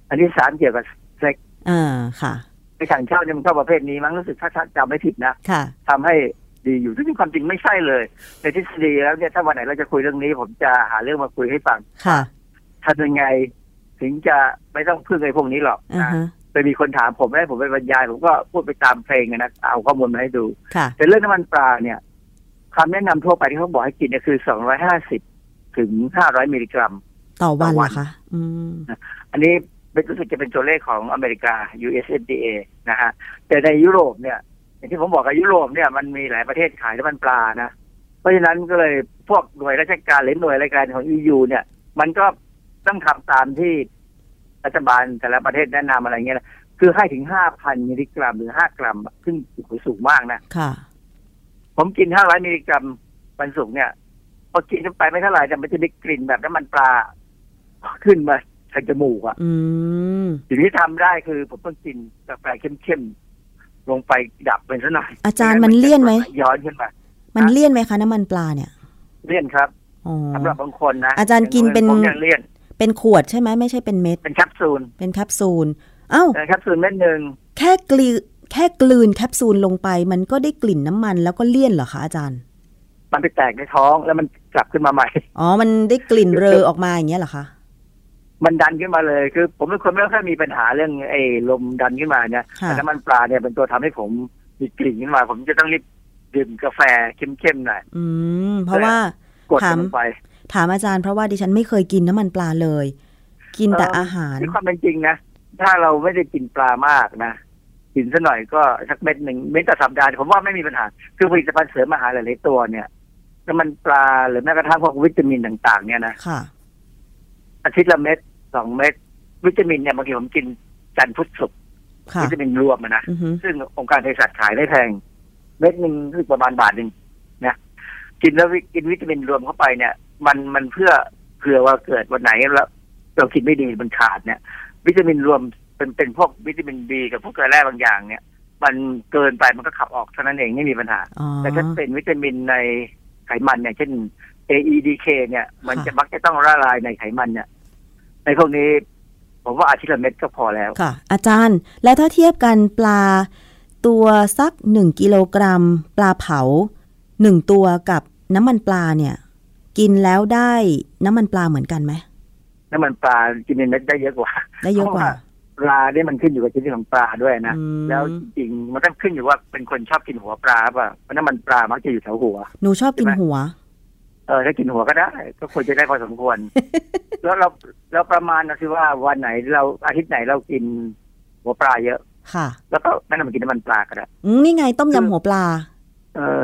อันที่สามเกี่ยวกับเซ็กอ่าค่ะไอ้ถังเช่าเนี่ยมันเข้าประเภทนี้มั้งรู้สึกถ้าจำไม่ผิดนะค่ะทำให้ ดีอยู่ซึ่งความจริงไม่ใช่เลย ในทฤษฎีแล้วเนี่ยถ้าวันไหนเราจะคุยเรื่องนี้ ผมจะหาเรื่องมาคุยให้ฟังค่ะทำยังไง ถึงจะไม่ต้องพึ่งไอ้พวกนี้หรอกอ่านะฮะไปมีคนถามผมให้ผมไปบรรยาย ผมก็พูดไปตามเพลงอะนะเอาข้อมูลมาให้ดูค่ะแต่เรื่องน้ำมันปลาเนี่ยคำแนะนำทั่วไปที่เขาบอกให้กินเนี่ยคือ250ถึง500มิลลิกรัม ต่อวันต่อเหวัรนอคะอืมอันนี้เป็นรู้สึกจะเป็นตัวเลขของอเมริกา USFDA นะฮะ แต่ในยุโรปเนี่ย อย่างที่ผมบอกกับยุโรปเนี่ยมันมีหลายประเทศขายน้ำมันปลานะ เพราะฉะนั้นก็เลยพวกหน่วยราชการหรือหน่วยรายการของ EU เนี่ย มันก็ต้องทำตามที่รัฐบาลแต่ละประเทศแนะนำอะไรเงี้ยนะคือให้ถึง5,000มิลลิกรัมหรือ5กรัมซึ่งสูงมากนะค่ะ ผมกิน500มิลลิกรัมวันศุกร์เนี่ยพอกินเข้าไปไม่เท่าไหร่แต่มันจะมีกลิ่นแบบน้ำมันปลา ขึ้นมาทางจมูกอะอืมสิ่งที่ทำได้คือผมต้องกินกาแฟเข้มๆ ลงไปดับเป็นซะหน่อยอาจารย์มันเลี่ยนไหมย้อนขึ้นมามันเลี่ยนไหมคะน้ำมันปลาเนี่ยเลี่ยนครับอ๋อสำหรับบางคนนะอาจารย์กินเป็นผมยังเลี่ยน เป็นขวดใช่ไหมไม่ใช่เป็นเม็ด เป็นแคปซูลเป็นแคปซูลเอ้าเป็นแคปซูลเม็ดหนึ่งแค่กลืนแค่กลืนแคปซูลลงไป มันก็ได้กลิ่นน้ำมันแล้วก็เลี่ยนเหรอคะอาจารย์ มันไปแตกในท้องแล้วมันกลับขึ้นมาใหม่อ๋อมันได้กลิ่นเรอออกมาอย่างเงี้ยเหรอคะ มันดันขึ้นมาเลย คือ ผมเป็นคนไม่ค่อยมีปัญหาเรื่องไอ้ลมดันขึ้นมาเนี่ยค่ะแต่น้ำมันปลาเนี่ยเป็นตัวทำให้ผมมีกลิ่นขึ้นมา ผมจะต้องรีบดื่มกาแฟเข้มๆหน่อยอืมเพราะว่ากดถามลงไปถามอาจารย์เพราะว่าดิฉันไม่เคยกินน้ำมันปลาเลย กินแต่อาหารในความเป็นจริงนะถ้าเราไม่ได้กินปลามากนะกินสักหน่อยก็สักเม็ดหนึ่งเม็ดต่อสัปดาห์ผมว่าไม่มีปัญหา คือผลิตภัณฑ์เสริมอาหารหลายๆตัวเนี่ยน้ำมันปลาหรือแม้กระทั่งพวกวิตามินต่าง ๆ เนี่ยนะค่ะอาทิตย์ละเม็ด สองเม็ดวิตามินเนี่ยบางทีผมกินจันทร์พุธศุกร์ค่ะวิตามินรวมอะนะอือฮึซึ่งองค์การเภสัชขายได้แพง เม็ดหนึ่งคือประมาณบาทหนึ่งนะกินแล้ววิกินวิตามินรวมเข้าไปเนี่ย มันมันเพื่อเผื่อว่าเกิดวันไหนแล้วเรากินไม่ดีมันขาดเนี่ย วิตามินรวมเป็นเป็นพวกวิตามินบีกับพวกเกลือแร่บางอย่างเนี่ย มันเกินไปมันก็ขับออกเท่านั้นเองไม่มีปัญหาอ๋อแต่ถ้าเป็นวิตามินในไขมันเนี่ยเช่น AEDK เนี่ย มันค่ะจะมักจะต้องละลายในไขมันเนี่ย ในพวกนี้ ผมว่าอาทิตย์ละเม็ดก็พอแล้วค่ะ อาจารย์แล้วถ้าเทียบกันปลาตัวสักหนึ่งกิโลกรัม ปลาเผาหนึ่งตัวกับน้ำมันปลาเนี่ย กินแล้วได้น้ำมันปลาเหมือนกันไหมน้ำมันปลากินในเม็ดได้เยอะกว่าได้เยอะกว่าเพรปลาเนี่ยมันขึ้นอยู่กับชนิดของปลาด้วยนะอืมแล้วจริงๆมันต้องขึ้นอยู่ว่าเป็นคนชอบกินหัวปลาป่ะเพราะน้ำมันปลามักจะอยู่แถวหัว หนูชอบกินใช่ไหมหัว เออถ้ากินหัวก็ได้ ก็ควรจะได้พอสมควร แล้วเราเราประมาณนะคือว่าวันไหนเราอาทิตย์ไหนเรากินหัวปลาเยอะ ค่ะ แล้วก็นั่นมันกินน้ำมันปลาก็ได้อืมนี่ไงต้มยำหัวปลา เออ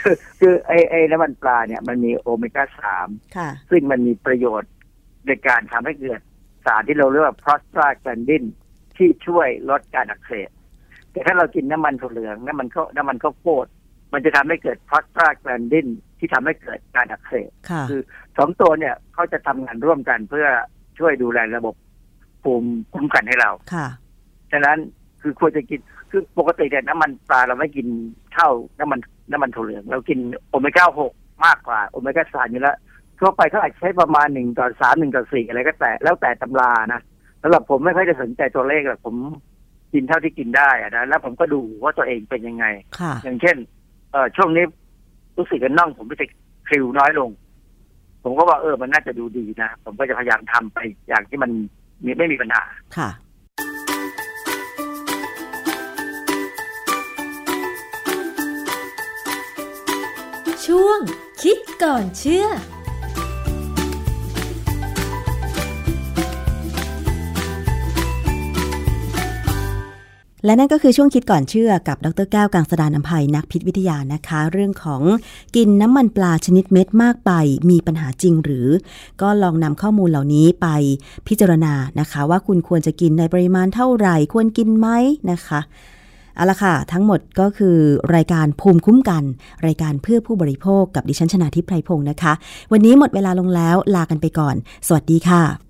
คือคือไอ้ไอ้น้ำมันปลาเนี่ยมันมีโอเมก้าสามค่ะซึ่งมันมีประโยชน์ในการทำให้เกิดสารที่เราเรียกว่า prostaglandin ที่ช่วยลดการอักเสบแต่ถ้าเรากินน้ำมันถั่วเหลืองน้ำมันข้าวน้ำมันข้าวโพดมันจะทำให้เกิด prostaglandin ที่ทำให้เกิดการอักเสบค่ะคือสองตัวเนี่ยเขาจะทำงานร่วมกันเพื่อช่วยดูแลระบบภูมิคุ้มกันให้เราค่ะฉะนั้นคือควรจะกินคือปกติเนี่ยน้ำมันปลาเราไม่กินเท่าน้ำมันน้ำมันถั่วเหลือง เรากินโอเมก้าหกมากกว่าโอเมก้าสามอยู่แล้วทั่วไปเขาอาจจะใช้ประมาณหนึ่งต่อสามหนึ่งต่อสี่อะไรก็แต่แล้วแต่ตำรานะสำหรับผมไม่ค่อยจะสนใจตัวเลขหรอกผมกินเท่าที่กินได้อะนะแล้วผมก็ดูว่าตัวเองเป็นยังไงค่ะอย่างเช่นเออช่วงนี้ รู้สึกกันน่องผมรู้สึกคลิวน้อยลง ผมก็ว่าเออมันน่าจะดูดีนะ ผมก็จะพยายามทำไปอย่างที่มันไม่มีปัญหาค่ะ ช่วงคิดก่อนเชื่อ และนั่นก็คือช่วงคิดก่อนเชื่อกับดรแก้วกังสดานนภัยนักพิษวิทยานะคะ เรื่องของกินน้ำมันปลาชนิดเม็ดมากไปมีปัญหาจริงหรือ ก็ลองนำข้อมูลเหล่านี้ไปพิจารณานะคะ ว่าคุณควรจะกินในปริมาณเท่าไหร่ควรกินไหมนะคะเอาละค่ะ ทั้งหมดก็คือรายการภูมิคุ้มกัน รายการเพื่อผู้บริโภคกับดิฉันชนาทิพไพรพงศ์นะคะ วันนี้หมดเวลาลงแล้วลากันไปก่อน สวัสดีค่ะ